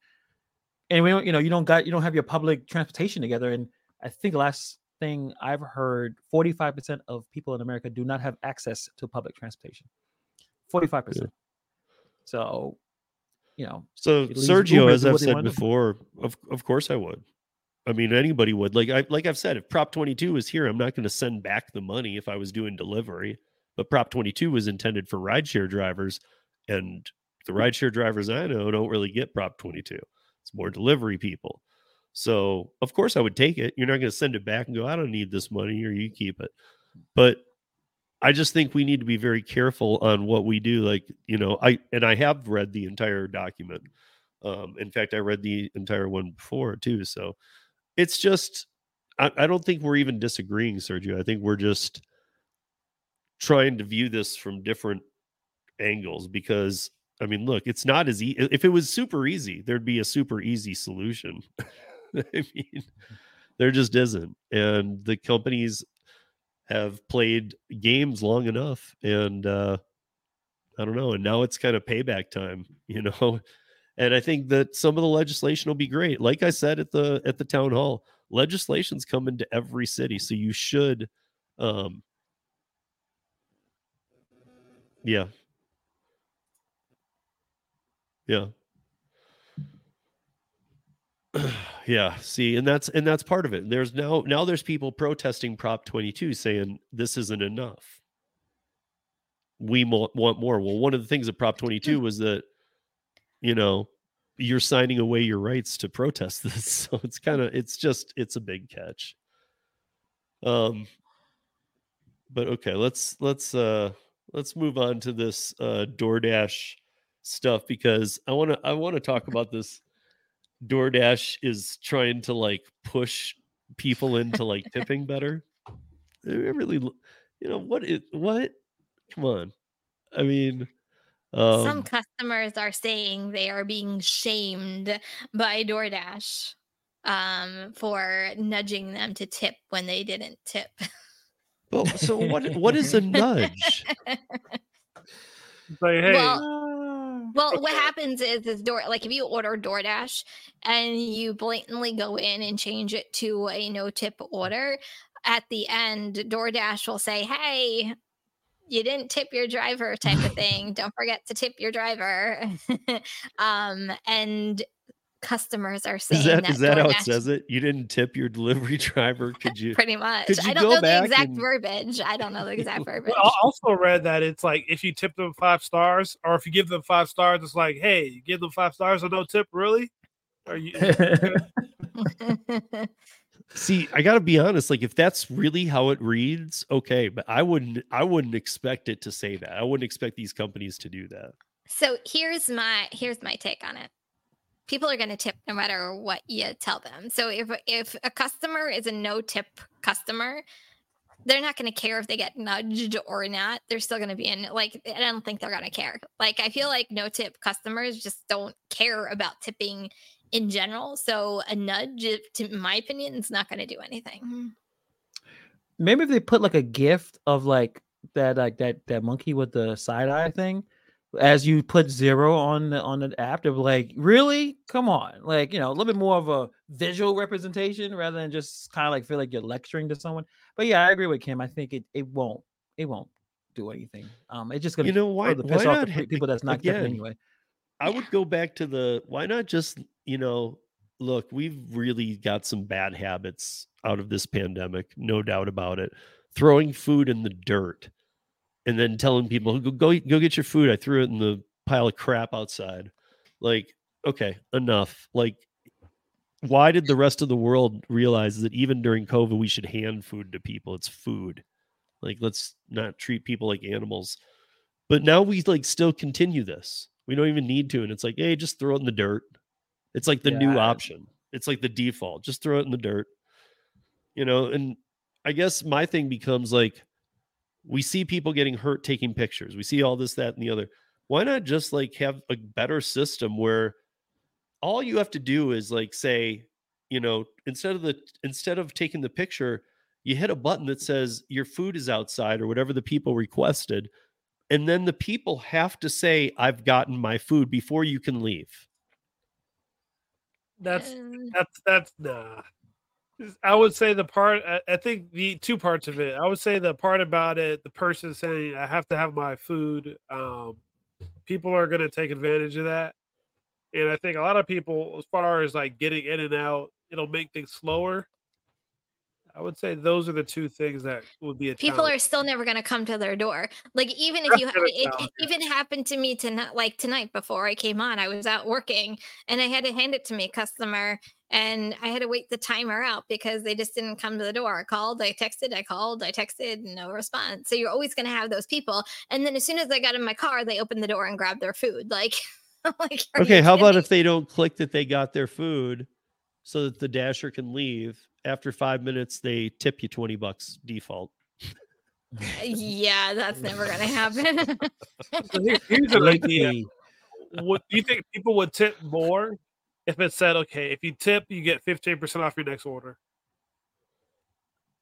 And we don't you know you don't got you don't have your public transportation together. And i think last thing i've heard 45% of people in america do not have access to public transportation. 45% so you know So Sergio, Uber as I've said before, of of course I would. I mean, anybody would. Like I like I've said, if Prop 22 is here, I'm not going to send back the money if I was doing delivery. But Prop 22 was intended for rideshare drivers, and the rideshare drivers I know don't really get Prop 22. It's more delivery people. So of course I would take it. You're not going to send it back and go, I don't need this money, or you keep it. But I just think we need to be very careful on what we do. Like, you know, I and I have read the entire document. Um, in fact, I read the entire one before too. So it's just I, I don't think we're even disagreeing, Sergio. I think we're just trying to view this from different angles because I mean, look, it's not as easy. If it was super easy, there'd be a super easy solution. I mean, there just isn't. And the companies have played games long enough. And uh, I don't know. And now it's kind of payback time, you know? And I think that some of the legislation will be great. Like I said at the at the town hall, legislation's coming to every city. So you should um yeah. Yeah. yeah see and that's and that's part of it there's now now there's people protesting prop 22 saying this isn't enough we want more well one of the things of prop 22 was that you know you're signing away your rights to protest this so it's kind of it's just it's a big catch um but okay let's let's uh let's move on to this uh DoorDash stuff because I want to I want to talk about this DoorDash is trying to like push people into like tipping better. It really you know what it what come on. I mean um Some customers are saying they are being shamed by DoorDash um, for nudging them to tip when they didn't tip. well, so what what is a nudge? Like, hey, Well, well, what happens is is door like if you order DoorDash and you blatantly go in and change it to a no tip order, at the end DoorDash will say, "Hey, you didn't tip your driver," type of thing. Don't forget to tip your driver. um, and customers are saying Is that is that how it says it? You didn't tip your delivery driver? Could you Pretty much. could you I don't go know the back exact and- verbiage. I don't know the exact verbiage. Well, I also read that it's like if you tip them five stars, or if you give them five stars, it's like, hey, give them five stars or no tip, really? Are you? See, I got to be honest. Like, if that's really how it reads, okay, but I wouldn't. I wouldn't expect it to say that. I wouldn't expect these companies to do that. So here's my here's my take on it. People are going to tip no matter what you tell them. So if if a customer is a no tip customer, they're not going to care if they get nudged or not. They're still going to be in like I don't think they're going to care. Like I feel like no tip customers just don't care about tipping in general. So a nudge, to in my opinion, is not going to do anything. Maybe if they put like a gift of like that like that that monkey with the side eye thing, as you put zero on the on the app, they're like, really? Come on, like you know, a little bit more of a visual representation rather than just kind of like feel like you're lecturing to someone. But yeah, I agree with Kim. I think it it won't it won't do anything. Um, it's just gonna You know, why- further piss why off not the people that's not tipping again, anyway. I would go back to the why not just, you know, look, we've really got some bad habits out of this pandemic, no doubt about it. Throwing food in the dirt and then telling people go go, go get your food. I threw it in the pile of crap outside. Like, okay, enough. Like why did the rest of the world realize that even during COVID we should hand food to people? It's food. Like let's not treat people like animals. But now we like still continue this. We don't even need to. And it's like, hey, just throw it in the dirt. It's like the new option. It's like the default. Just throw it in the dirt. You know, and I guess my thing becomes like we see people getting hurt taking pictures. We see all this, that, and the other. Why not just like have a better system where all you have to do is like say, you know, instead of the instead of taking the picture, you hit a button that says your food is outside or whatever the people requested. And then the people have to say, I've gotten my food before you can leave. That's that's that's nah. I would say the part. I, I think the two parts of it. I would say the part about it, the person saying I have to have my food. Um, people are going to take advantage of that, and I think a lot of people, as far as like getting in and out, it'll make things slower. I would say those are the two things that would be a people challenge. are still never going to come to their door. Like even if you gonna it, it even happened to me tonight like tonight before i came on i was out working and i had to hand it to me customer and i had to wait the timer out because they just didn't come to the door. I called i texted i called i texted no response. So you're always going to have those people and then as soon as i got in my car they opened the door and grabbed their food like like Okay, how about if they don't click that they got their food so that the dasher can leave? After five minutes, they tip you 20 bucks default. yeah that's never going to happen So here- here's an Late idea. fee. What do you think people would tip more if it said, okay, if you tip, you get 15% off your next order?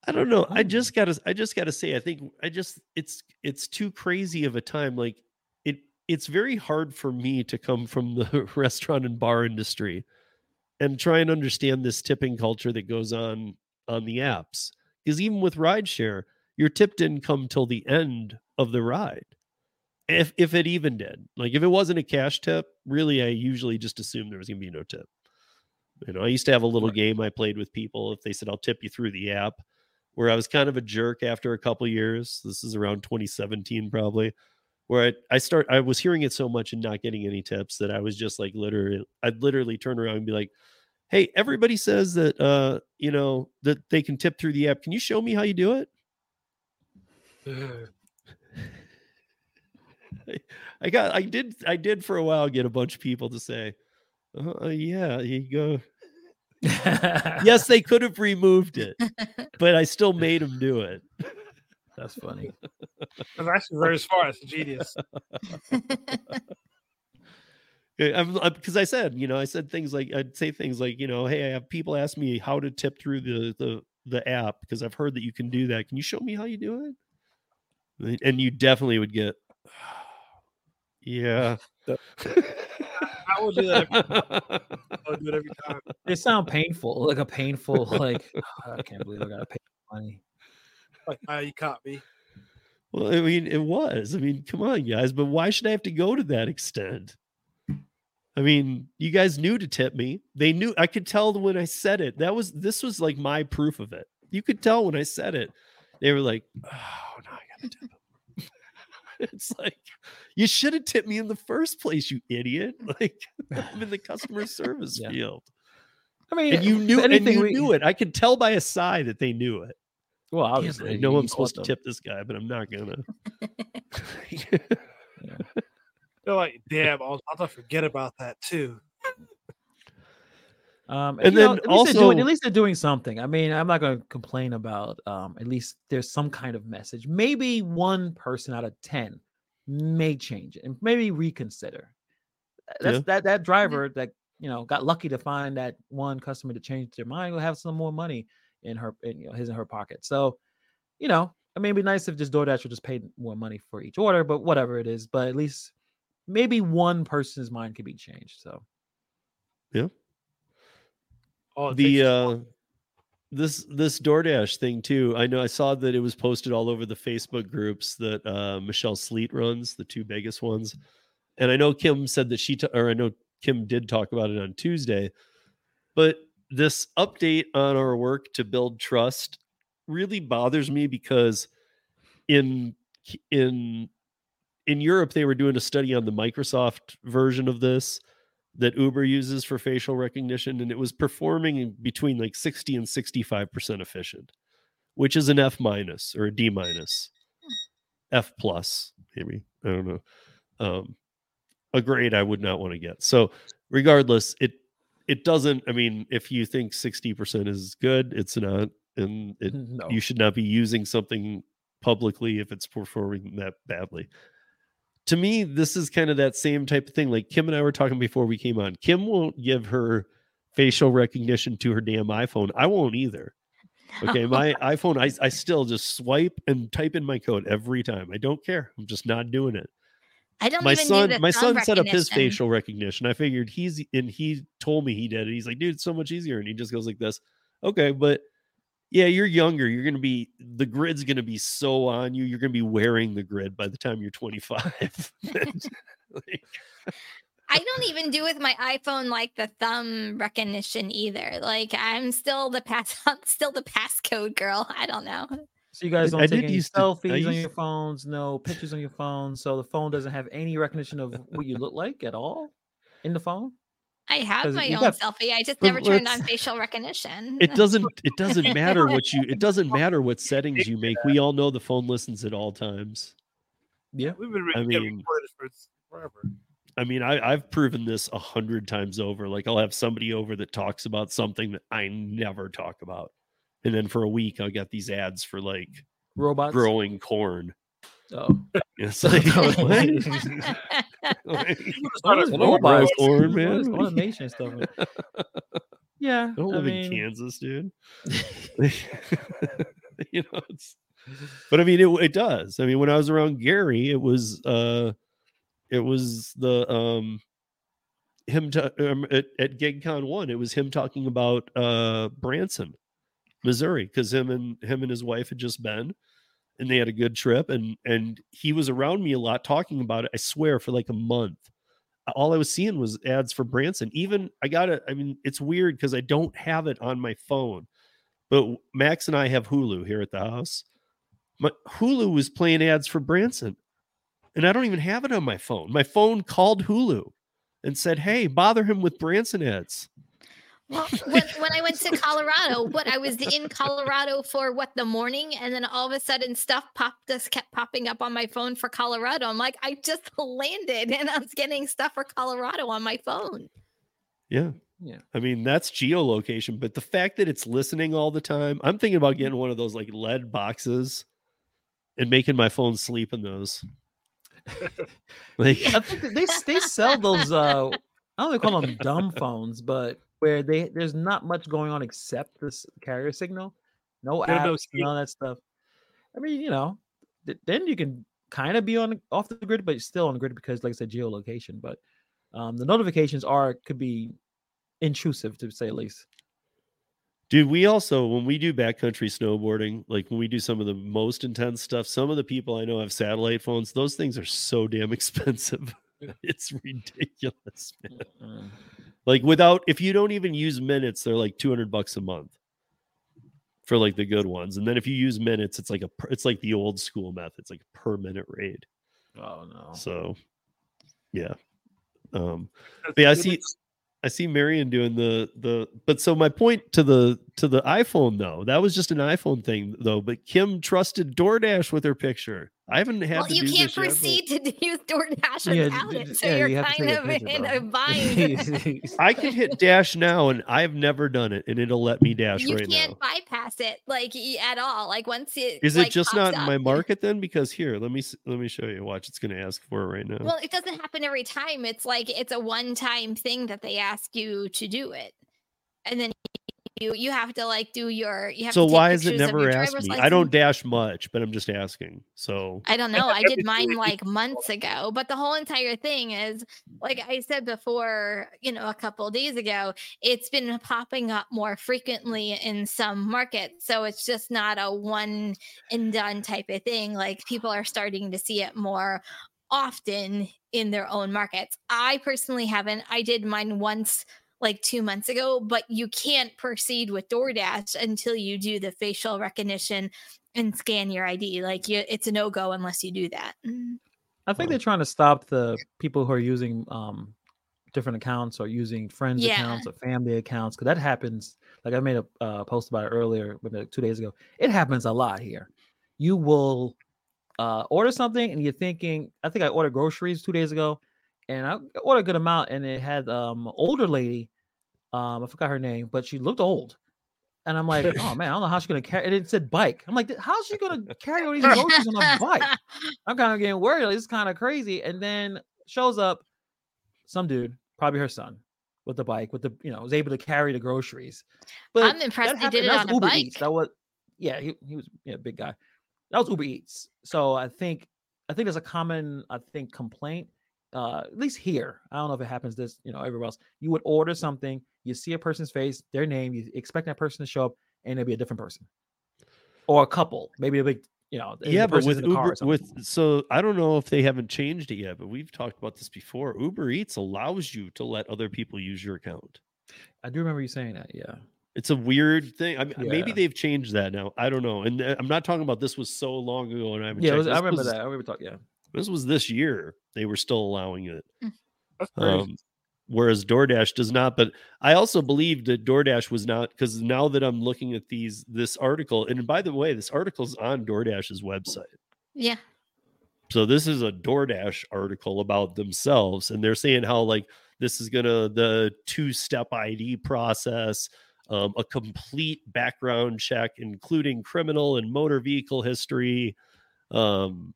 I don't know. I hmm. just gotta I just gotta say, I think I just it's it's too crazy of a time. Like it it's very hard for me to come from the restaurant and bar industry and try and understand this tipping culture that goes on on the apps. Because even with rideshare, your tip didn't come till the end of the ride. If if it even did. Like if it wasn't a cash tip, really I usually just assumed there was gonna be no tip. You know, I used to have a little game I played with people. If they said, I'll tip you through the app, where I was kind of a jerk after a couple years. This is around 2017, probably, where I, I start I was hearing it so much and not getting any tips that I was just like literally I'd literally turn around and be like, Hey, everybody says that uh, you know, that they can tip through the app. Can you show me how you do it? I got I did I did for a while get a bunch of people to say, uh, yeah, you go. yes, they could have removed it, but I still made them do it. That's funny. That's actually very smart. It's genius. because uh, I said, you know, I said things like I'd say things like, you know, hey, I have people ask me how to tip through the the the app because I've heard that you can do that. Can you show me how you do it? And you definitely would get, yeah. I will do that. Every, I will do it every time. They sound painful, like a painful, like "Oh, I can't believe I gotta pay money. Like, ah, you caught me. Well, I mean, it was. I mean, come on, guys. But why should I have to go to that extent? I mean, you guys knew to tip me. They knew. I could tell when I said it. That was this was like my proof of it. You could tell when I said it. They were like, "Oh, no, I gotta tip him." it's like you should have tipped me in the first place, you idiot. Like I'm in the customer service Yeah. field. I mean, And you knew and anything you we- knew it. I could tell by a sigh that they knew it. Well, obviously, but I know I'm supposed to tip this guy, but I'm not gonna. They're like, damn, I was about to forget about that too. Um, And you know, then at least doing, also- at least they're doing something. I mean, I'm not going to complain about. Um, at least there's some kind of message. Maybe one person out of ten may change it and maybe reconsider. That's Yeah. that that driver that you know got lucky to find that one customer to change their mind will have some more money in her in you know, his and her pocket. So, you know, I mean, it'd be nice if just DoorDash would just pay more money for each order, but whatever it is. But at least maybe one person's mind could be changed. So. Yeah. Oh, the uh this this DoorDash thing too. I know I saw that it was posted all over the Facebook groups that uh Michelle Sleet runs, the two biggest ones. And I know Kim said that she t- or I know Kim did talk about it on Tuesday. But this update on our work to build trust really bothers me because in in in Europe they were doing a study on the Microsoft version of this that Uber uses for facial recognition, and it was performing between like 60 and 65% efficient, which is an F minus or a D minus, F plus, maybe. I don't know. Um, a grade I would not want to get. So, regardless, it it doesn't. I mean, if you think 60% is good, it's not, and it No. you should not be using something publicly if it's performing that badly to me, this is kind of that same type of thing. Like Kim and I were talking before we came on. Kim won't give her facial recognition to her damn iPhone. I won't either. Okay, my iPhone, I, I still just swipe and type in my code every time. I don't care. I'm just not doing it. I don't my even son, my son set up his facial recognition. I figured he's and he told me he did it. He's like, dude, it's so much easier. And he just goes like this. Okay, but yeah, you're younger. You're gonna be the grid's gonna be so on you. You're gonna be wearing the grid by the time you're 25. Like, I don't even do with my iPhone like the thumb recognition either. Like I'm still the pass, I'm still the passcode girl. I don't know. So you guys don't I take did any used to- I selfies on your phones, no pictures on your phone, so the phone doesn't have any recognition of what you look like at all in the phone. I have my own got- selfie. I just never turned on facial recognition. it doesn't it doesn't matter what you it doesn't matter what settings you make. We all know the phone listens at all times. Yeah, We've been I getting mean- forever. I mean, I, I've proven this a hundred times over. Like I'll have somebody over that talks about something that I never talk about. And then for a week I got these ads for like Robots. growing corn. Oh, It's like, what? Like, What is I don't robots? grow corn, man. automation stuff? Yeah, I don't I live mean, in Kansas, dude. you know, it's but I mean it it does. I mean, when I was around Gary, it was uh it was the um him ta- um, at, at GigCon one, it was him talking about uh Branson, Missouri, because him and him and his wife had just been and they had a good trip and and he was around me a lot talking about it, I swear, for like a month all I was seeing was ads for Branson. Even I got it. I mean, it's weird because I don't have it on my phone, but Max and I have Hulu here at the house. My Hulu was playing ads for Branson, and I don't even have it on my phone. My phone called Hulu and said, "Hey, bother him with Branson ads." Well, when, when I went to Colorado, what I was in Colorado for what the morning, and then all of a sudden stuff popped just kept popping up on my phone for Colorado. I'm like, I just landed and I was getting stuff for Colorado on my phone. Yeah. Yeah. I mean, that's geolocation, but the fact that it's listening all the time, I'm thinking about getting one of those like lead boxes and making my phone sleep in those. like, I think they they sell those. Uh, I don't know they call them dumb phones, but where they there's not much going on except this carrier signal, no Yeah, no apps, none of that stuff. I mean, you know, th- then you can kind of be on off the grid, but still on the grid because, like I said, geolocation. But um, the notifications are could be intrusive to say the least. Dude, we also when we do backcountry snowboarding, like when we do some of the most intense stuff, some of the people I know have satellite phones. Those things are so damn expensive. it's ridiculous, man. Like without if you don't even use minutes, they're like 200 bucks a month for like the good ones. And then if you use minutes, it's like a it's like the old school method. It's like per minute rate. Oh no. So yeah. Um but yeah, I see I see Marion doing the the but so my point to the to the iPhone though, that was just an iPhone thing though, but Kim trusted DoorDash with her picture. I haven't had Well, to you do can't this yet, but- proceed to use DoorDash Yeah, without d- it, so yeah, you're you kind of picture, in bro. a bind. I can hit dash now and I've never done it and it'll let me dash you right can't it like at all. Like once it Is like, it just not up, my market then? Because here, let me let me show you. Watch, it's going to ask for it right now. Well, it doesn't happen every time. It's like it's a one-time thing that they ask you to do it, and then you you have to like do your you have so to take why is it never asked driver's me? I don't dash much, but I'm just asking. So I don't know. I did mine like months ago, but the whole entire thing is like I said before, you know, a couple of days ago, it's been popping up more frequently in some markets. So it's just not a one and done type of thing. Like people are starting to see it more often in their own markets. I personally haven't. I did mine once like two months ago, but you can't proceed with DoorDash until you do the facial recognition and scan your ID. Like you, it's a no go unless you do that. Mm. I think they're trying to stop the people who are using um different accounts or using friends Yeah. accounts or family accounts because that happens. Like I made a uh, post about it earlier, maybe like two days ago. It happens a lot here. You will uh, order something and you're thinking. I think I ordered groceries two days ago, and I ordered a good amount, and it had um an older lady. Um, I forgot her name, but she looked old. And I'm like, oh man, I don't know how she's gonna carry. And it said bike. I'm like, how's she gonna carry all these groceries on a bike? I'm kind of getting worried. like, is kind of crazy. And then shows up some dude, probably her son, with the bike, with the you know, was able to carry the groceries. But I'm impressed they did it on a Uber bike. Eats. That was yeah, he, he was yeah, big guy. That was Uber Eats. So I think I think there's a common I think complaint. Uh, at least here, I don't know if it happens this, you know, everywhere else. You would order something, you see a person's face, their name, you expect that person to show up, and it'll be a different person, or a couple, maybe a big, you know, yeah, but with in the car or Uber, with so I don't know if they haven't changed it yet, but we've talked about this before. Uber Eats allows you to let other people use your account. I do remember you saying that. Yeah. It's a weird thing. I mean, maybe they've changed that now. I don't know. And uh, I'm not talking about this was so long ago, and I haven't Yeah, was, I remember was- that. I remember talking. Yeah. This was this year. They were still allowing it. That's crazy. Um, whereas DoorDash does not. But I also believe that DoorDash was not because now that I'm looking at these this article, and by the way, this article's on DoorDash's website. Yeah. So this is a DoorDash article about themselves, and they're saying how like this is gonna the two-step ID process, um, a complete background check, including criminal and motor vehicle history. Um,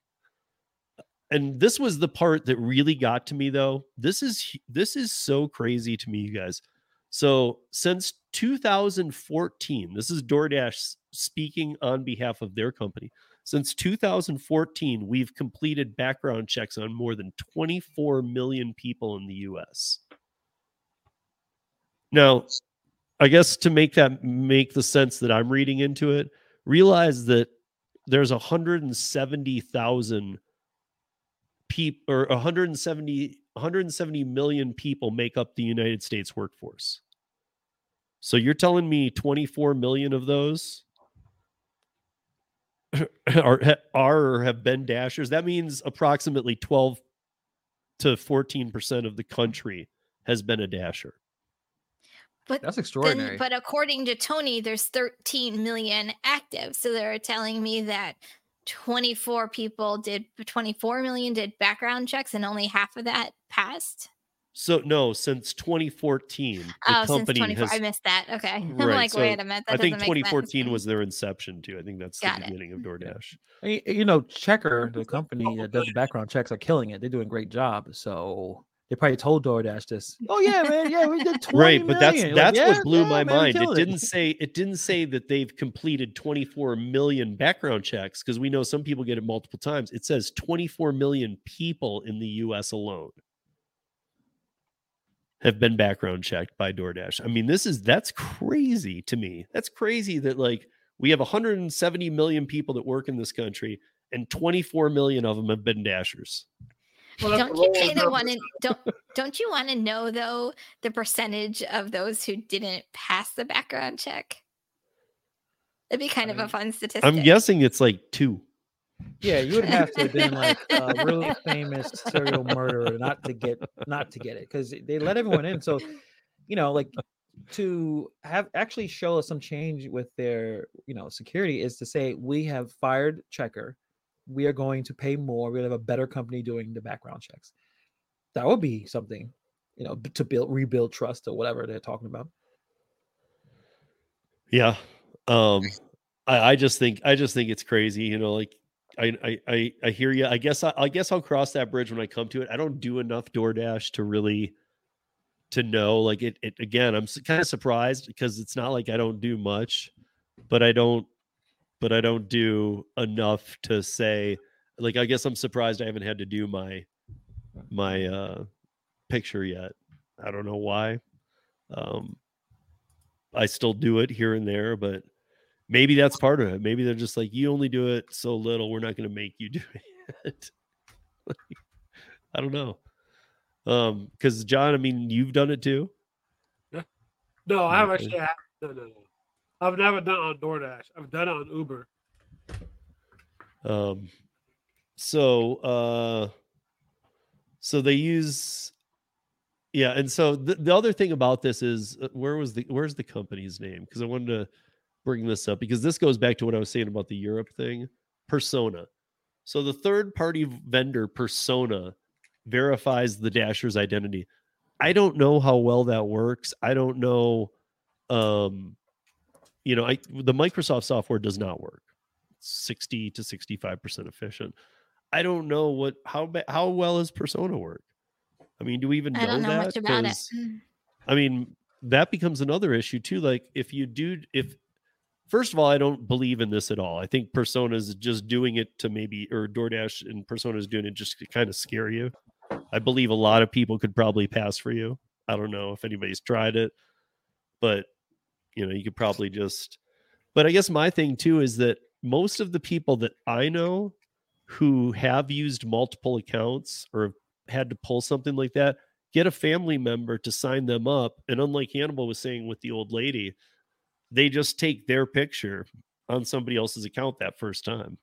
and this was the part that really got to me though. This is this is so crazy to me, you guys. So since 2014, this is DoorDash speaking on behalf of their company. Since 2014, we've completed background checks on more than 24 million people in the US. Now, I guess to make that make the sense that I'm reading into it, realize that there's 170,000 people or 170 170 million people make up the United States workforce. So you're telling me 24 million of those are are or have been dashers? That means approximately 12 to 14% of the country has been a dasher. But That's then, extraordinary. but according to Tony, there's 13 million active. So they're telling me that 24 people did 24 million did background checks and only half of that passed. So no, since 2014, the oh, since company 24. has I missed that. Okay. I'm like, so wait a minute. That I think doesn't make sense. 2014 was their inception too. I think that's Got the it. beginning of DoorDash. You know, Checkr, the company that does the background checks, are killing it. They're doing a great job. So they probably told DoorDash this. Oh yeah, man, yeah, we did 20 Right, but that's million." Like, that's "Yeah, what blew yeah, my man, mind. It didn't say it didn't say that they've completed 24 million background checks because we know some people get it multiple times. It says 24 million people in the US alone have been background checked by DoorDash. I mean, this is that's crazy to me. That's crazy that like we have 170 million people that work in this country and 24 million of them have been dashers. Don't you kind of want to don't don't you want to know though the percentage of those who didn't pass the background check? It'd be kind of a fun statistic. I'm guessing it's like 2. Yeah, you would have to have been like a really famous serial murderer not to get not to get it because they let everyone in. So, you know, like to have actually show us some change with their you know security is to say we have fired Checkr, we are going to pay more. We'll have a better company doing the background checks. That would be something, you know, to build rebuild trust or whatever they're talking about. Yeah. Um I, I just think I just think it's crazy, you know, like I I I, I hear you. I guess I, I guess I'll cross that bridge when I come to it. I don't do enough DoorDash to really to know like it, it again, I'm kind of surprised because it's not like I don't do much, but I don't but I don't do enough to say like I guess I'm surprised I haven't had to do my my uh picture yet. I don't know why. Um I still do it here and there, but maybe that's part of it. Maybe they're just like, you only do it so little, we're not going to make you do it. Like, I don't know. Um, because John, I mean, you've done it too. No, I have Okay. actually. No, no, no. I've never done it on DoorDash. I've done it on Uber. Um, so uh, so they use, yeah, and so the, the other thing about this is uh, where was the where's the company's name? Because I wanted to bring this up because this goes back to what I was saying about the Europe thing. Persona. So the third party vendor Persona verifies the dasher's identity. I don't know how well that works. I don't know. Um, you know, I the Microsoft software does not work. 60 to 65% efficient. I don't know what how how well does Persona work? I mean, do we even know, I don't know that? much about it. 'Cause, mm. I mean, that becomes another issue too. Like if you do if first of all, I don't believe in this at all. I think Persona is just doing it to maybe or DoorDash and Persona is doing it just to kind of scare you. I believe a lot of people could probably pass for you. I don't know if anybody's tried it, but you know, you could probably just but I guess my thing too is that most of the people that I know who have used multiple accounts or have had to pull something like that get a family member to sign them up. And unlike Hannibal was saying with the old lady, they just take their picture on somebody else's account that first time.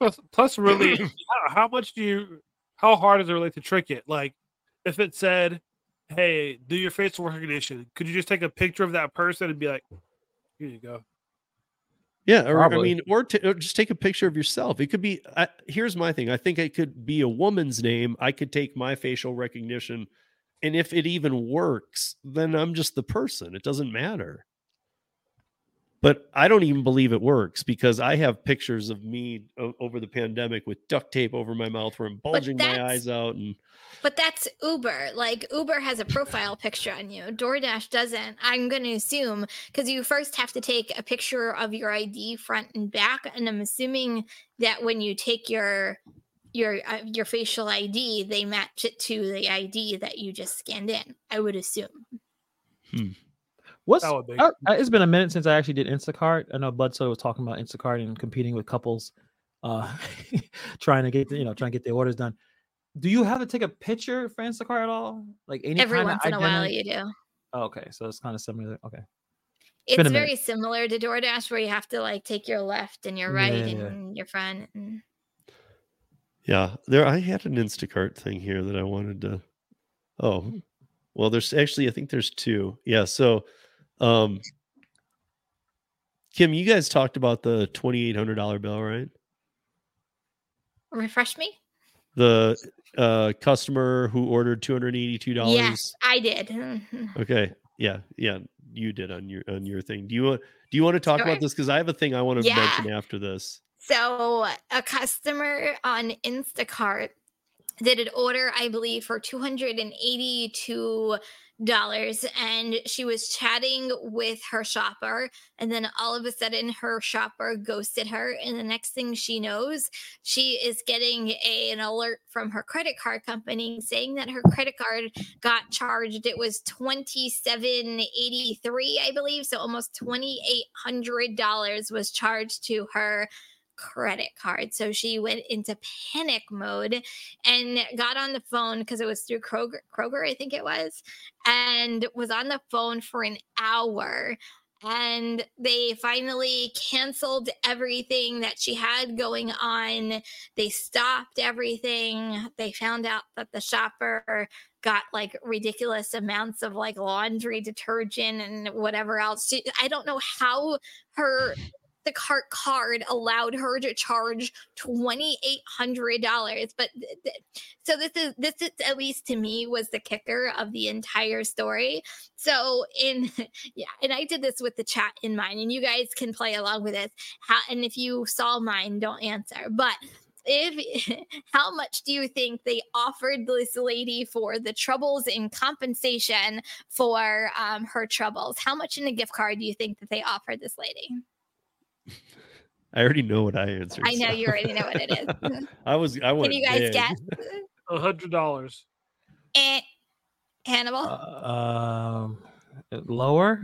Plus, plus really, how, how much do you? How hard is it really to trick it? Like, if it said, "Hey, do your facial recognition," could you just take a picture of that person and be like, "Here you go." Yeah, or I mean, or, t- or just take a picture of yourself. It could be. I, here's my thing. I think it could be a woman's name. I could take my facial recognition, and if it even works, then I'm just the person. It doesn't matter. But I don't even believe it works because I have pictures of me o- over the pandemic with duct tape over my mouth where I'm bulging my eyes out, and But that's Uber. Like Uber has a profile picture on you. DoorDash doesn't. I'm going to assume because you first have to take a picture of your ID front and back, and I'm assuming that when you take your your uh, your facial ID, they match it to the ID that you just scanned in. I would assume. What's That would make it's been a minute since I actually did Instacart. I know Bud Soda was talking about Instacart and competing with couples, uh, trying to get the, you know trying to get their orders done. Do you have to take a picture for Instacart at all? Like any Every once in a while, you do. Oh, okay, so it's kind of similar. Okay, It's been a minute. very similar to DoorDash, where you have to like take your left and your right Yeah, yeah. and your front. And yeah, there. I had an Instacart thing here that I wanted to. Oh, Well, there's actually I think there's two. Yeah. So, um, Kim, you guys talked about the twenty eight hundred dollar bill, right? Refresh me. The uh customer who ordered two hundred eighty two dollars. Yes, I did. Okay. Yeah. Yeah. You did on your on your thing. Do you want do you want to talk Sure. about this? Because I have a thing I want to Yeah. mention after this. So a customer on Instacart did an order, I believe, for two hundred and eighty-two dollars, and she was chatting with her shopper, and then all of a sudden, her shopper ghosted her, and the next thing she knows, she is getting a, an alert from her credit card company saying that her credit card got charged. It was twenty-seven eighty-three, I believe, so almost twenty-eight hundred dollars was charged to her credit card. So she went into panic mode and got on the phone because it was through Kroger, Kroger, I think it was, and was on the phone for an hour. And they finally canceled everything that she had going on. They stopped everything. They found out that the shopper got like ridiculous amounts of like laundry detergent and whatever else. She, I don't know how her the cart card allowed her to charge twenty eight hundred dollars. But th- th- so this is this is at least to me was the kicker of the entire story. So in yeah, and I did this with the chat in mind, and you guys can play along with this. How and if you saw mine, don't answer. But if how much do you think they offered this lady for the troubles in compensation for um, her troubles? How much in a gift card do you think that they offered this lady? I already know what I answered. I know so- you already know what it is. I was I went Can you guys big. guess? A hundred dollars. Eh, Hannibal. Um, lower.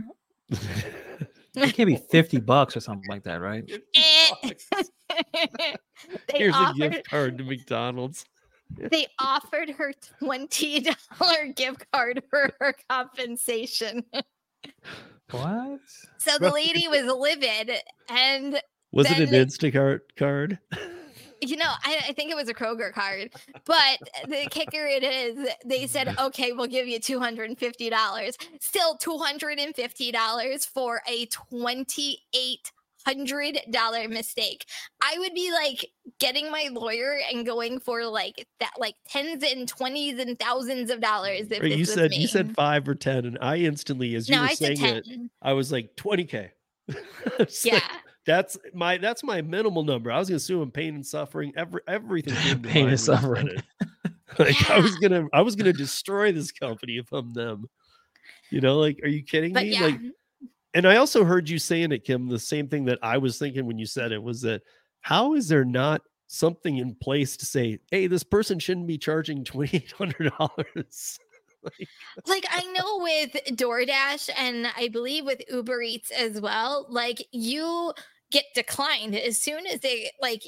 It can't be fifty bucks or something like that, right? Eh. they Here's a gift card to McDonald's. they offered her twenty dollar gift card for her compensation. What? So the lady was livid, and Was it an then- Instacart card? you know, I, I think it was a Kroger card, but the kicker it is they said, okay, we'll give you two hundred and fifty dollars. Still two hundred and fifty dollars for a twenty eight hundred dollar mistake. I would be like getting my lawyer and going for like that, like tens and twenties and thousands of dollars. If you said me. you said five or ten, and I instantly, as you No, were I saying it, I was like twenty k. yeah. that's my that's my minimal number. I was gonna assume pain and suffering, every everything. came to Pain and mind when you said suffering. it. like I was gonna I was gonna destroy this company if I'm them. You know, like, are you kidding But me? yeah. Like, and I also heard you saying it, Kim. The same thing that I was thinking when you said it was that how is there not something in place to say, hey, this person shouldn't be charging twenty eight hundred dollars? like I know with DoorDash and I believe with Uber Eats as well, like you get declined as soon as they like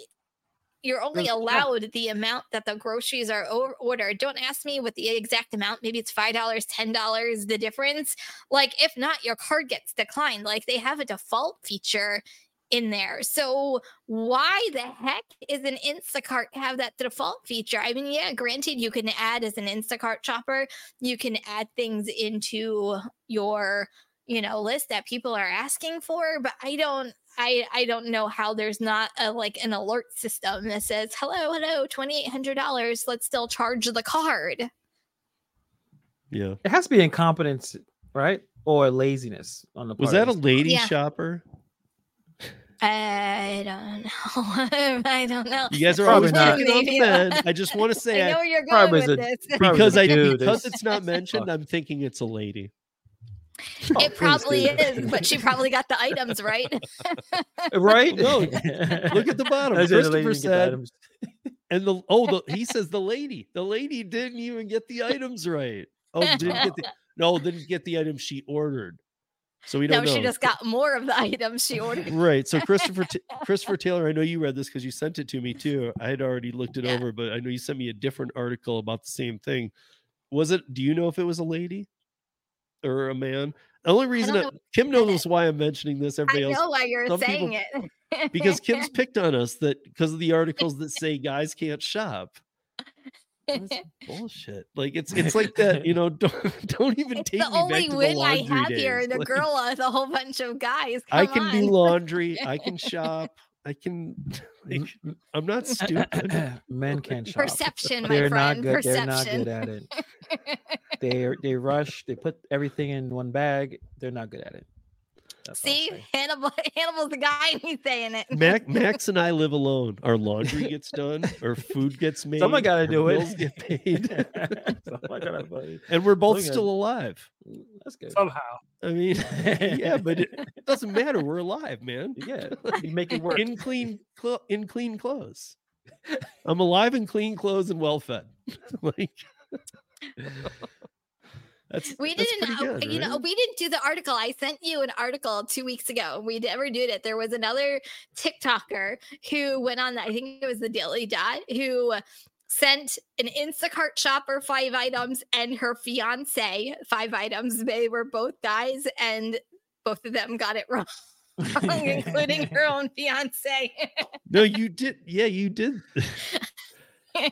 you're only allowed the amount that the groceries are ordered. Don't ask me what the exact amount. Maybe it's five dollars, ten dollars, the difference. Like if not, your card gets declined. Like they have a default feature in there. So why the heck is an Instacart have that default feature? I mean, yeah, granted you can add as an Instacart shopper, you can add things into your, you know, list that people are asking for, but I don't I I don't know how there's not a like an alert system that says, "Hello, hello, $2800, let's still charge the card." Yeah. It has to be incompetence, right? Or laziness on the part Was that a of this- lady Yeah. shopper? I don't know. I don't know. You guys are Probably always not. on the Maybe I just want to say I I- know where you're going with is a- this. because a I dude. because It's- it's not mentioned, I'm thinking it's a lady. Oh, it probably dude. is, but she probably got the items right. right? No, look at the bottom. That's it, the lady Christopher didn't the said, items. and the oh, the, he says the lady, the lady didn't even get the items right. Oh, didn't get the no, didn't get the items she ordered. So we don't know. she just got more of the items she ordered. right. So Christopher T- Christopher Taylor, I know you read this because you sent it to me too. I had already looked it Yeah. over, but I know you sent me a different article about the same thing. Was it? Do you know if it was a lady or a man? The only reason don't I- Kim knows why I'm mentioning this. Everybody else know why you're saying people- it. because Kim's picked on us that because of the articles that say guys can't shop. bullshit. Like it's it's like that, you know, don't don't even It's take the me only back to the win I laundry have here. The Like, girl with a whole bunch of guys. I Come can do laundry, I can shop, I can like I'm not stupid. Men can't shop. Perception, my They're friend. not good. They're not Perception. good at it. They they rush. They put everything in one bag. They're not good at it. That's See. Hannibal. Hannibal's the guy, and he's saying it. Mac, Max and I live alone. Our laundry gets done, our food gets made. Someone gotta our do it. bills Get paid, Someone gotta and we're both Someone still gotta- alive. That's good. Somehow. I mean, yeah, but it doesn't matter. We're alive, man. Yeah, you make it work. In clean, clo- in clean clothes. I'm alive in clean clothes and well fed. like that's We that's didn't, uh, good, you know, we didn't do the article. I sent you an article two weeks ago. We never did it. There was another TikToker who went on, I think it was the Daily Dot, who sent an Instacart shopper five items and her fiance five items. They were both guys, and both of them got it wrong, including her own fiance. No, you did. Yeah, you did.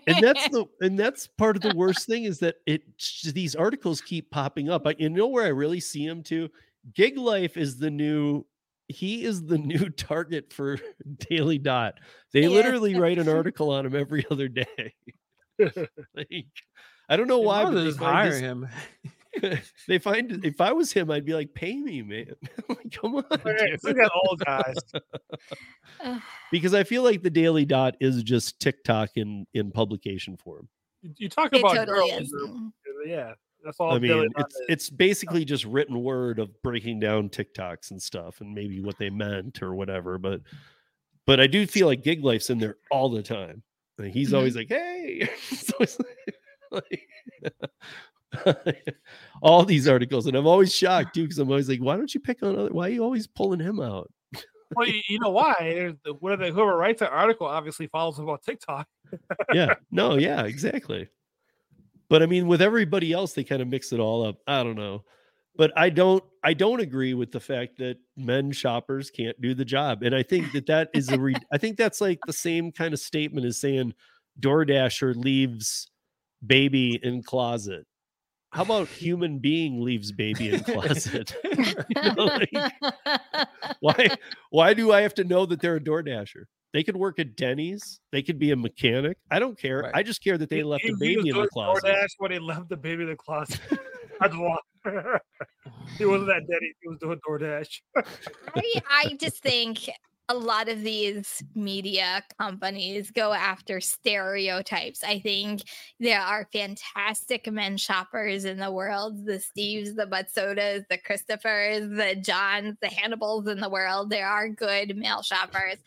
and that's the and that's part of the worst thing is that it these articles keep popping up. I, you know where I really see them too. Gig Life is the new. He is the new target for Daily Dot. They He literally write an article on him every other day. like, I don't know why, but they hire this- him. they find if I was him, I'd be like, pay me, man. like, come on. Okay, dude. look at old guys. because I feel like the Daily Dot is just TikTok in in publication form. You, you talk It about totally girls, mm-hmm. Yeah, that's all. I Billy mean, Dot it's is. it's basically just written word of breaking down TikToks and stuff, and maybe what they meant or whatever. But but I do feel like Gig Life's in there all the time. Like, he's mm-hmm. always like, "Hey," He's always like- all these articles, and I'm always shocked too because I'm always like, "Why don't you pick on other? Why are you always pulling him out?" well, you, you know why? There's the, whatever whoever writes that article obviously follows him on TikTok. yeah no yeah exactly but i mean with everybody else they kind of mix it all up i don't know but i don't i don't agree with the fact that men shoppers can't do the job and i think that that is a re- i think that's like the same kind of statement as saying doordasher leaves baby in closet how about human being leaves baby in closet You know, like, why why do i have to know that they're a doordasher they could work at denny's they could be a mechanic i don't care Right. i just care that they He- left he- a baby in the closet DoorDash when he left the baby in the closet. That's why. he wasn't that daddy. He was doing DoorDash. I, I just think a lot of these media companies go after stereotypes. I think there are fantastic men shoppers in the world the Steves, the Bud Sodas, the Christophers, the Johns, the Hannibals in the world. There are good male shoppers.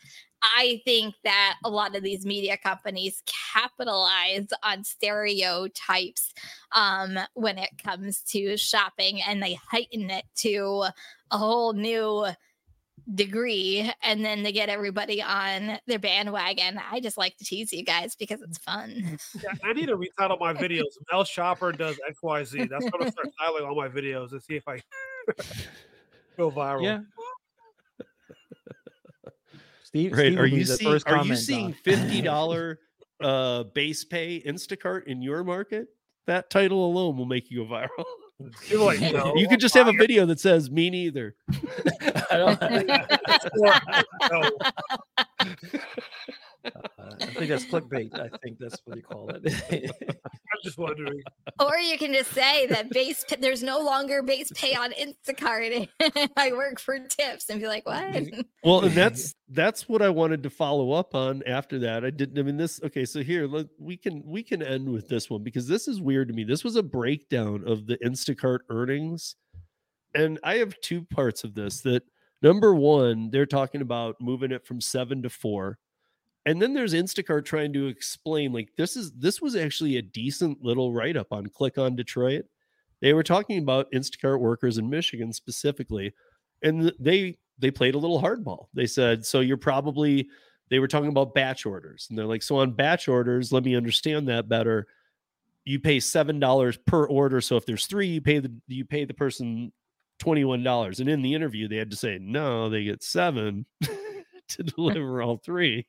I think that a lot of these media companies capitalize on stereotypes um, when it comes to shopping and they heighten it to a whole new degree and then they get everybody on their bandwagon. I just like to tease you guys because it's fun. Yeah, I need to retitle my videos. Mel Shopper does X Y Z. That's what I'm start titling all my videos and see if I go viral. Yeah. Steve, right Steve are will be you the seeing first are you seeing 50 dollar uh base pay instacart in your market that title alone will make you go viral People are like, no, you could just have a video that says me neither. I don't- no. Uh, I think that's clickbait. I think that's what you call it. I'm just wondering. or you can just say that base pay, there's no longer base pay on Instacart. I work for tips and be like, what? well and that's that's what i wanted to follow up on after that i didn't i mean this okay so here let, we can we can end with this one because this is weird to me this was a breakdown of the instacart earnings and i have two parts of this that number one they're talking about moving it from seven to four and then there's instacart trying to explain like this is this was actually a decent little write-up on click on detroit. They were talking about instacart workers in michigan specifically and they they played a little hardball. They said so you're probably they were talking about batch orders and they're like so on batch orders let me understand that better. You pay seven dollars per order so if there's three you pay the you pay the person $21 and in the interview they had to say no they get seven to deliver all three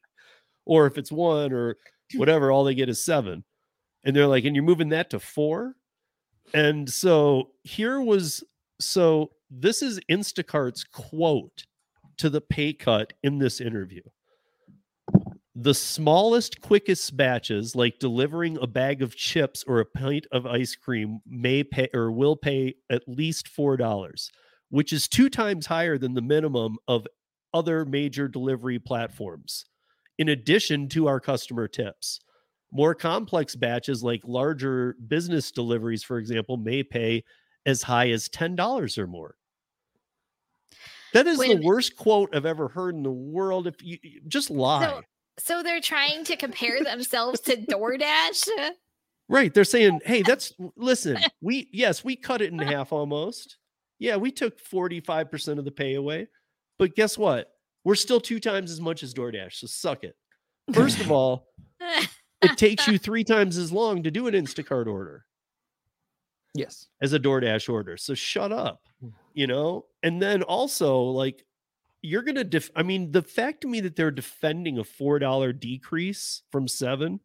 or if it's one or whatever all they get is seven And they're like, and you're moving that to four. And so here was so this is Instacart's quote to the pay cut in this interview. The smallest, quickest batches, like delivering a bag of chips or a pint of ice cream, may pay or will pay at least four dollars, which is two times higher than the minimum of other major delivery platforms. In addition to our customer tips, more complex batches, like larger business deliveries, for example, may pay as high as $10 or more. That is the worst quote I've ever heard in the world. If you you- just lie. So, so they're trying to compare themselves to DoorDash. Right. They're saying, hey, that's listen, we yes, we cut it in uh-huh. half almost. Yeah, we took 45% of the pay away. But guess what? We're still two times as much as DoorDash. So suck it. First of all, it takes you three times as long to do an Instacart order Yes. as a DoorDash order. So shut up, hmm. you know? And then also, like, you're going to, def- I mean, the fact to me that they're defending a $4 decrease from seven,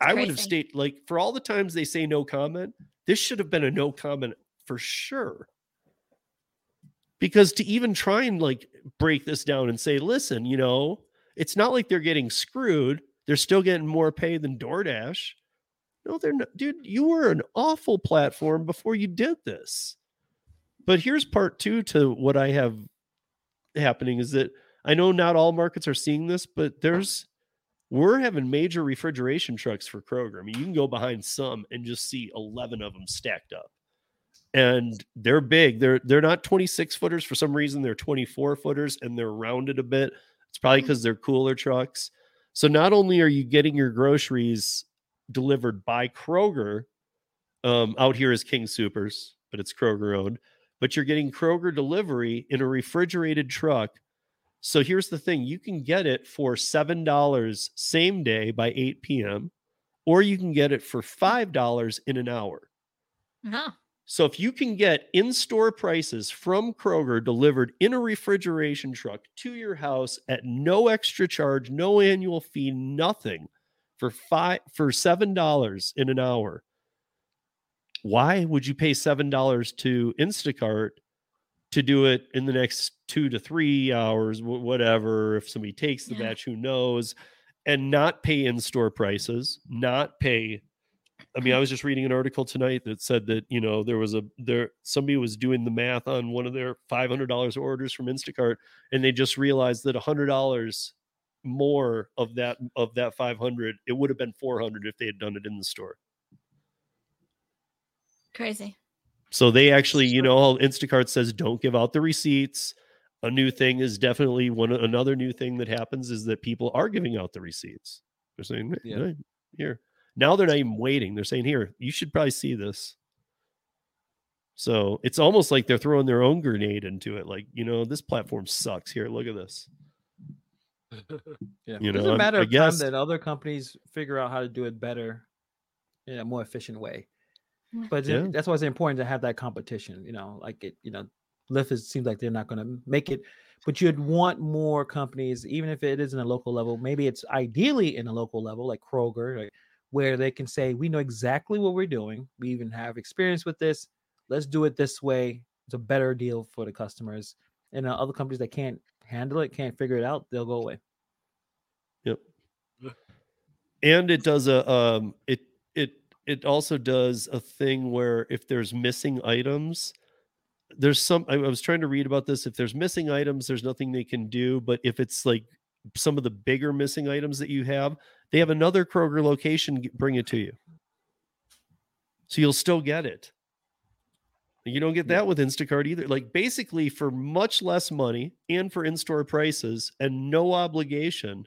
I would have stayed, like, for all the times they say no comment, this should have been a no comment for sure. Because to even try and like break this down and say, listen, you know, it's not like they're getting screwed. They're still getting more pay than DoorDash. No, they're not. Dude, you were an awful platform before you did this. But here's part two to what I have happening is that I know not all markets are seeing this, but there's we're having major refrigeration trucks for Kroger. I mean, you can go behind some and just see 11 of them stacked up. And they're big. They're they're not 26 footers for some reason. They're 24 footers and they're rounded a bit. It's probably because they're cooler trucks. So not only are you getting your groceries delivered by Kroger, um, out here is King Supers, but it's Kroger owned, but you're getting Kroger delivery in a refrigerated truck. So here's the thing you can get it for $7 same day by 8 p.m., or you can get it for $5 in an hour. Huh. So if you can get in-store prices from Kroger delivered in a refrigeration truck to your house at no extra charge, no annual fee, nothing for five for seven dollars in an hour. Why would you pay seven dollars to Instacart to do it in the next two to three hours, whatever? If somebody takes the Yeah. batch, who knows? And not pay in-store prices, not pay I mean, I was just reading an article tonight that said that you know there was a there somebody was doing the math on one of their five hundred dollars orders from Instacart, and they just realized that hundred dollars more of that of that five hundred it would have been four hundred if they had done it in the store. Crazy. So they actually, you know, Instacart says don't give out the receipts. A new thing is definitely one another new thing that happens is that people are giving out the receipts. They're saying, "Hey, Yeah. hey, here. Now they're not even waiting. They're saying, here, you should probably see this. So it's almost like they're throwing their own grenade into it. Like, you know, this platform sucks. Here, look at this. Yeah. You it's know, a I'm- matter I of guess- time that other companies figure out how to do it better in a more efficient way. Yeah. But it- Yeah. that's why it's important to have that competition. You know, like it, you know, Lyft is, seems like they're not going to make it, but you'd want more companies, even if it isn't a local level. Maybe it's ideally in a local level, like Kroger, like, where they can say, "We know exactly what we're doing. We even have experience with this. Let's do it this way. It's a better deal for the customers." And uh, other companies that can't handle it, can't figure it out, they'll go away. Yep. And it does a um it it it also does a thing where if there's missing items, there's some I I was trying to read about this. If there's missing items, there's nothing they can do. But if it's like some of the bigger missing items that you have, they have another Kroger location bring it to you. So you'll still get it. You don't get that with Instacart either. Like basically for much less money and for in-store prices and no obligation,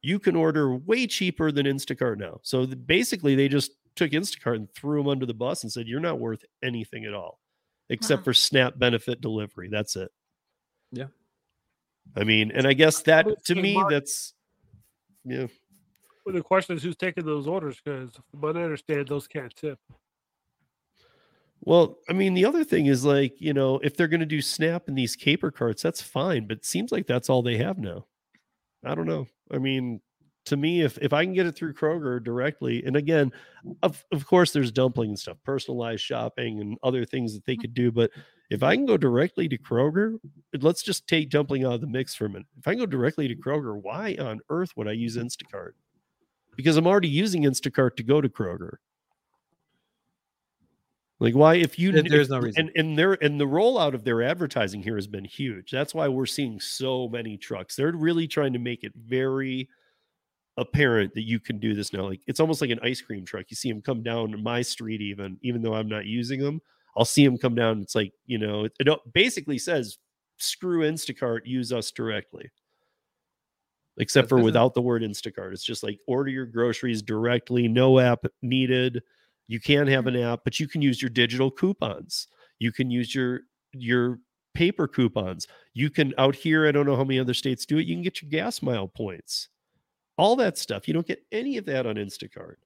you can order way cheaper than Instacart now. So the, basically, they just took Instacart and threw them under the bus and said, "You're not worth anything at all, except Wow. for SNAP benefit delivery. That's it." Yeah. I mean, and I guess that to me, that's yeah. Well, the question is who's taking those orders because, but I understand, those can't tip. Well, I mean, the other thing is like, you know, if they're going to do Snap in these caper carts, that's fine. But it seems like that's all they have now. I don't know. I mean, to me, if if I can get it through Kroger directly, and again, of of course, there's dumpling and stuff, personalized shopping and other things that they could do. But if I can go directly to Kroger, let's just take dumpling out of the mix for a minute. If I can go directly to Kroger, why on earth would I use Instacart? Because I'm already using Instacart to go to Kroger. Like why if you there's if- no reason. and and their and the rollout of their advertising here has been huge. That's why we're seeing so many trucks. They're really trying to make it very apparent that you can do this now. Like it's almost like an ice cream truck. You see them come down my street, even even though I'm not using them. I'll see them come down. It's like you know, it, it basically says screw Instacart, use us directly. Except for good to know. without the word Instacart, it's just like order your groceries directly, no app needed. You can have an app, but you can use your digital coupons. You can use your your paper coupons. You can out here, I don't know how many other states do it. You can get your gas mile points. All that stuff. You don't get any of that on Instacart.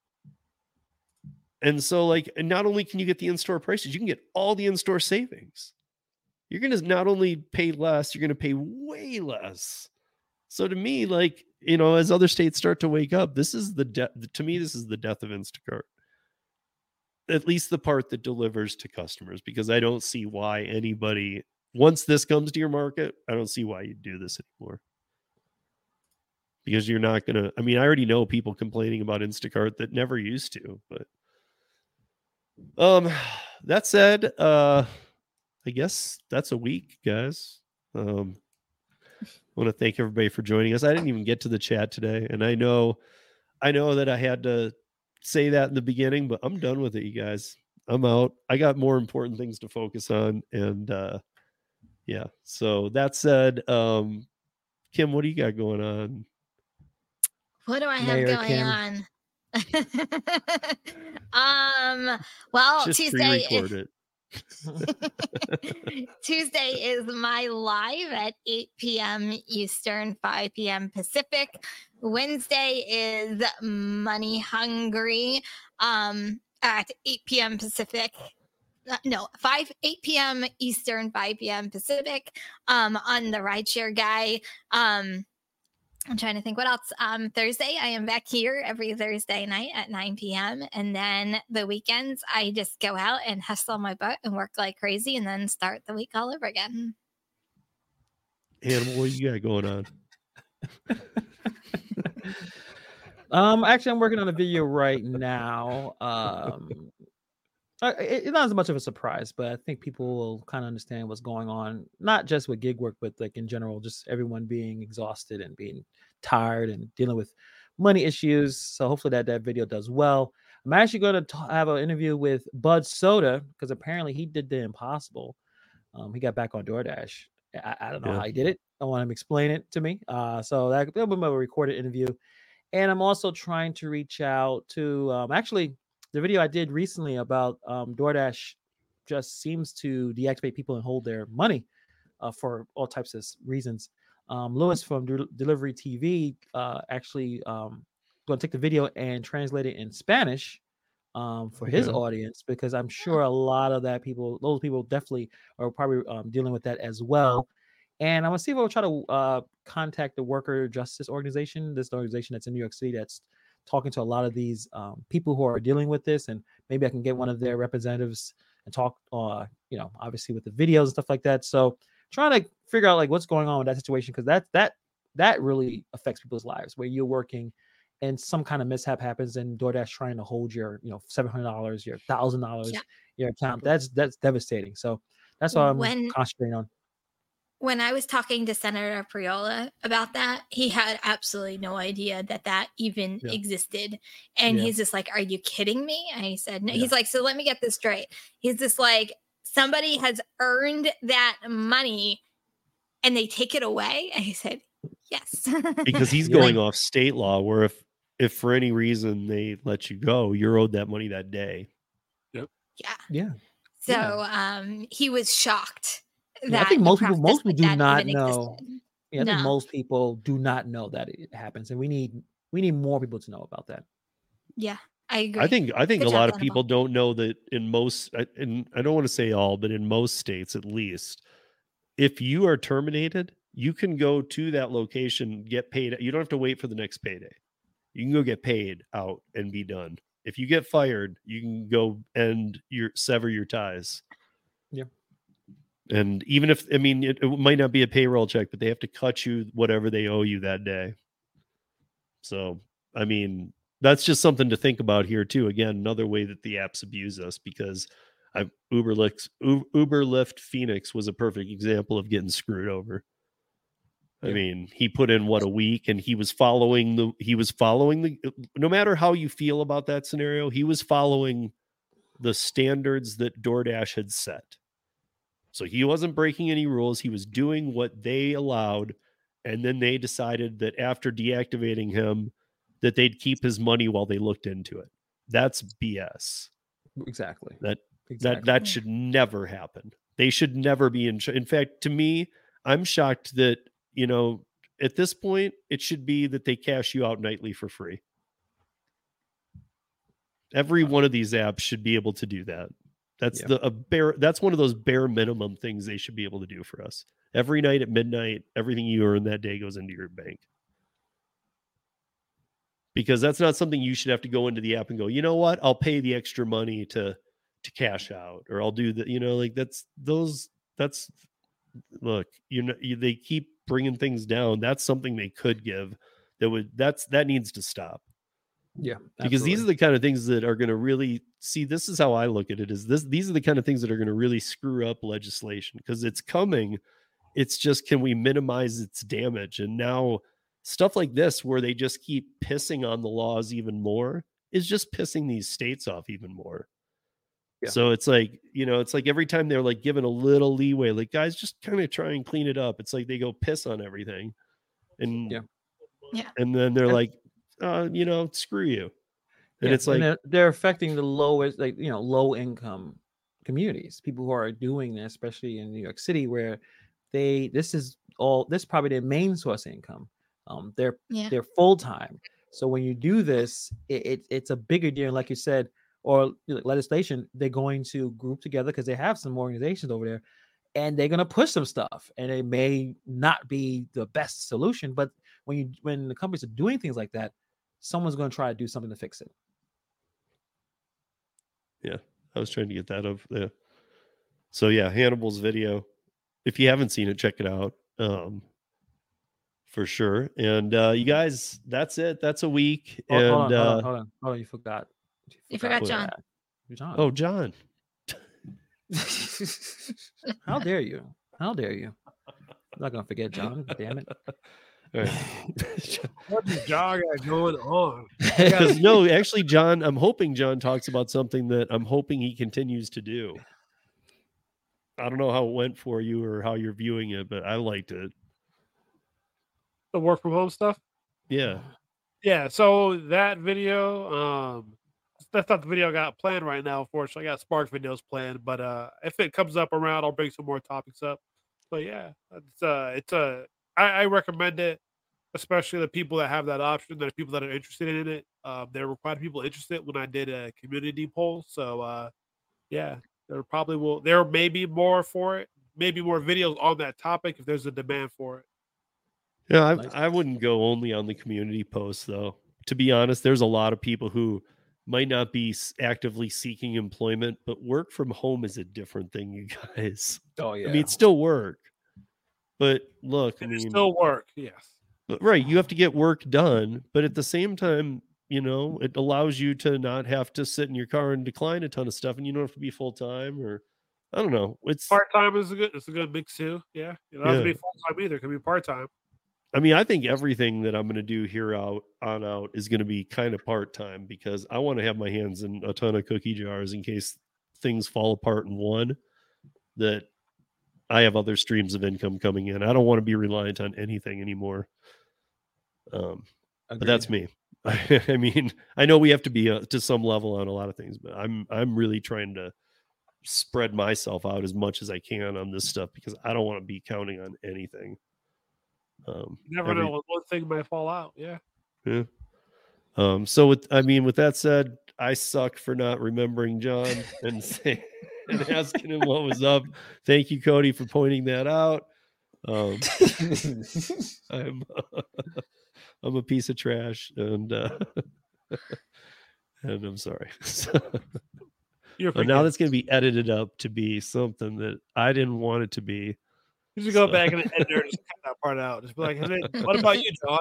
And so, like, not only can you get the in-store prices, you can get all the in-store savings. You're gonna not only pay less, you're gonna pay way less. So to me, like, you know, as other states start to wake up, this is the death to me, this is the death of Instacart at least the part that delivers to customers because I don't see why anybody once this comes to your market, I don't see why you do this anymore. Because you're not going to I mean, I already know people complaining about Instacart that never used to, but um that said, uh I guess that's a week, guys. Um I want to thank everybody for joining us. I didn't even get to the chat today, and I know I know that I had to say that in the beginning, but I'm done with it, you guys. I'm out. I got more important things to focus on. And uh yeah. So that said, um Kim, what do you got going on? What do I have Mayor going Kim. on? um, well, Just Tuesday it. Tuesday is my live at 8 p.m. Eastern, 5 p.m. Pacific. Wednesday is Money Hungry um, at 8 p.m. Pacific. Uh, no, 5 8 p.m. Eastern, 5 p.m. Pacific. Um, on the rideshare guy. Um, I'm trying to think what else. Um, Thursday, I am back here every Thursday night at 9 p.m. And then the weekends, I just go out and hustle my butt and work like crazy and then start the week all over again. Hannibal, what you got going on? Um, actually, I'm working on a video right now. Um, it- it's not as much of a surprise, but I think people will kind of understand what's going on, not just with gig work, but like in general, just everyone being exhausted and being tired and dealing with money issues. So hopefully that that video does well. I'm actually going to have an interview with Bud Soda because apparently he did the impossible. Um, he got back on DoorDash. I, I don't know Yeah. how he did it. I want him to explain it to me. Uh, so that that'll be my recorded interview. And I'm also trying to reach out to um, actually the video I did recently about um, DoorDash just seems to deactivate people and hold their money uh, for all types of reasons. Um, Lewis from Del- Delivery TV uh, actually um, going to take the video and translate it in Spanish um, for his Okay. audience because I'm sure a lot of that people, those people definitely are probably um, dealing with that as well. And I'm gonna see if I'll try to uh, contact the Worker Justice Organization, this organization that's in New York City that's talking to a lot of these um, people who are dealing with this, and maybe I can get one of their representatives and talk, uh, you know, obviously with the videos and stuff like that. So trying to figure out like what's going on with that situation because that that that really affects people's lives where you're working and some kind of mishap happens and DoorDash trying to hold your, you know, seven hundred dollars, your thousand dollars, your account. That's that's devastating. So that's what I'm When- concentrating on. When I was talking to Senator Priola about that, he had absolutely no idea that that even Yeah. existed. And Yeah. he's just like, Are you kidding me? And he said, No. Yeah. He's like, So let me get this straight. He's just like, Somebody has earned that money and they take it away. And he said, Yes. because he's Yeah. going off state law where if if for any reason they let you go, you're owed that money that day. Yep. Yeah. Yeah. So Yeah. um he was shocked. Yeah, I think most people most people do not know. existed. Yeah, I think most people do not know that it happens, and we need we need more people to know about that. Yeah, I agree. I think I think Good a job, lot of people don't know that in most I- and I don't want to say all, but in most states at least, if you are terminated, you can go to that location, get paid. You don't have to wait for the next payday. You can go get paid out and be done. If you get fired, you can go and your sever your ties. Yeah. And even if I mean it, it might not be a payroll check, but they have to cut you whatever they owe you that day. So I mean, that's just something to think about here too. Again, another way that the apps abuse us because I Uber Lyft Uber Lyft Phoenix was a perfect example of getting screwed over. I Yeah. mean, he put in what a week and he was following the he was following the uh, no matter how you feel about that scenario, he was following the standards that DoorDash had set. So he wasn't breaking any rules, he was doing what they allowed and then they decided that after deactivating him that they'd keep his money while they looked into it. That's BS. Exactly. That Exactly. that that should never happen. They should never be in. In fact, to me, I'm shocked that you know at this point it should be that they cash you out nightly for free. Every one of these apps should be able to do that. That's Yeah. the a bare. That's one of those bare minimum things they should be able to do for us. Every night at midnight, everything you earn that day goes into your bank. Because that's not something you should have to go into the app and go, you know what? I'll pay the extra money to to cash out or I'll do the you know like that's those that's look you know you, they keep bringing things down that's something they could give that would that's that needs to stop Yeah. because these are the kind of things that are going to really see this is how I look at it is this these are the kind of things that are going to really screw up legislation because it's coming it's just can we minimize its damage and now stuff like this where they just keep pissing on the laws even more is just pissing these states off even more Yeah. so it's like, you know, it's like every time they're like given a little leeway, like guys, just kind of try and clean it up. It's like they go piss on everything. And Yeah. Yeah. and then they're And- like, uh, you know, screw you. And Yeah, it's like they're, they're affecting the lowest, like you know, low income communities, people who are doing this, especially in New York City, where they this is all this is probably their main source of income. Um, they're Yeah. they're full time. So when you do this, it, it it's a bigger deal, like you said, or legislation. They're going to group together because they have some organizations over there, and they're gonna push some stuff, and it may not be the best solution, but when you when the companies are doing things like that, someone's gonna try to do something to fix it. Yeah, I was trying to get that up there. So yeah, Hannibal's video. If you haven't seen it, check it out. Um for sure. And uh you guys, that's it. That's a week. Oh, and hold, on, hold uh on, hold on, hold on, you forgot. You forgot what? John. John. oh John. How dare you? How dare you? I'm not gonna forget John. Damn it. All right. What is John got going on? Because no, actually, John, I'm hoping John talks about something that I'm hoping he continues to do. I don't know how it went for you or how you're viewing it, but I liked it. The work from home stuff. Yeah. Yeah, so that video, um, that's not the video I got planned right now. Unfortunately, I got Spark videos planned, but uh, if it comes up around, I'll bring some more topics up. But yeah, it's uh, it's a I, I recommend it, especially the people that have that option. That are people that are interested in it. Um, there were quite a few people interested when I did a community poll. So uh, yeah, there probably will. There may be more for it. Maybe more videos on that topic if there's a demand for it. Yeah, I, I wouldn't go only on the community posts though. To be honest, there's a lot of people who might not be actively seeking employment, but work from home is a different thing, you guys. Oh yeah. I mean, it's still work. But look, I mean, still work. Yes. But right, you have to get work done, but at the same time, you know, it allows you to not have to sit in your car and decline a ton of stuff, and you don't have to be full time or I don't know. It's Part time is a good. It's a good mix too. Yeah, it doesn't have to Yeah. be full time either. It can be part time. I mean, I think everything that I'm going to do here out on out is going to be kind of part time because I want to have my hands in a ton of cookie jars in case things fall apart in one. That I have other streams of income coming in. I don't want to be reliant on anything anymore. Um, but that's me. I mean, I know we have to be uh, to some level on a lot of things, but I'm I'm really trying to spread myself out as much as I can on this stuff because I don't want to be counting on anything. Um, You never every- know one thing might fall out. Yeah. yeah. Um, so with I mean, with that said, I suck for not remembering John and say, and asking him what was up. Thank you, Cody, for pointing that out. Um, I'm I'm a piece of trash, and uh, and I'm sorry. You're but now that's going to be edited up to be something that I didn't want it to be. You just go So- back and edit there and just cut that part out. Just be like, hey, what about you, John?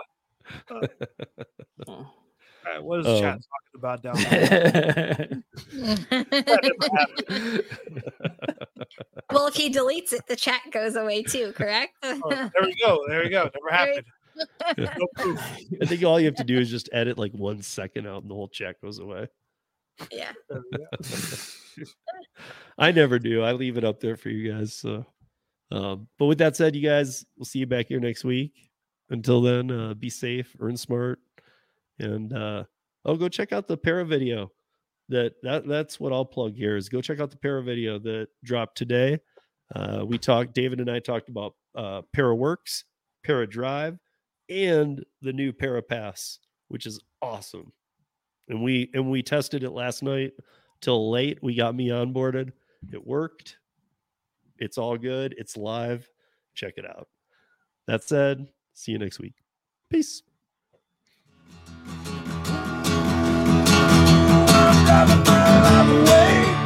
Uh, all right, what is the chat Um, talking about down there? well, if he deletes it, the chat goes away too, correct? Oh, there we go. There we go. Never happened. No proof. I think all you have to do is just edit like one second out, and the whole chat goes away. yeah. There we go. I never do. I leave it up there for you guys. So, um, but with that said, you guys, we'll see you back here next week. Until then, uh, be safe, earn smart, and uh, oh, go check out the para video. That that that's what I'll plug here is go check out the para video that dropped today. Uh, we talked, David and I talked about uh, Para Works, Para Drive, and the new Para Pass, which is awesome. And we and we tested it last night till late. We got me onboarded. It worked. It's all good. It's live. Check it out. That said, see you next week. Peace. Driving my life away.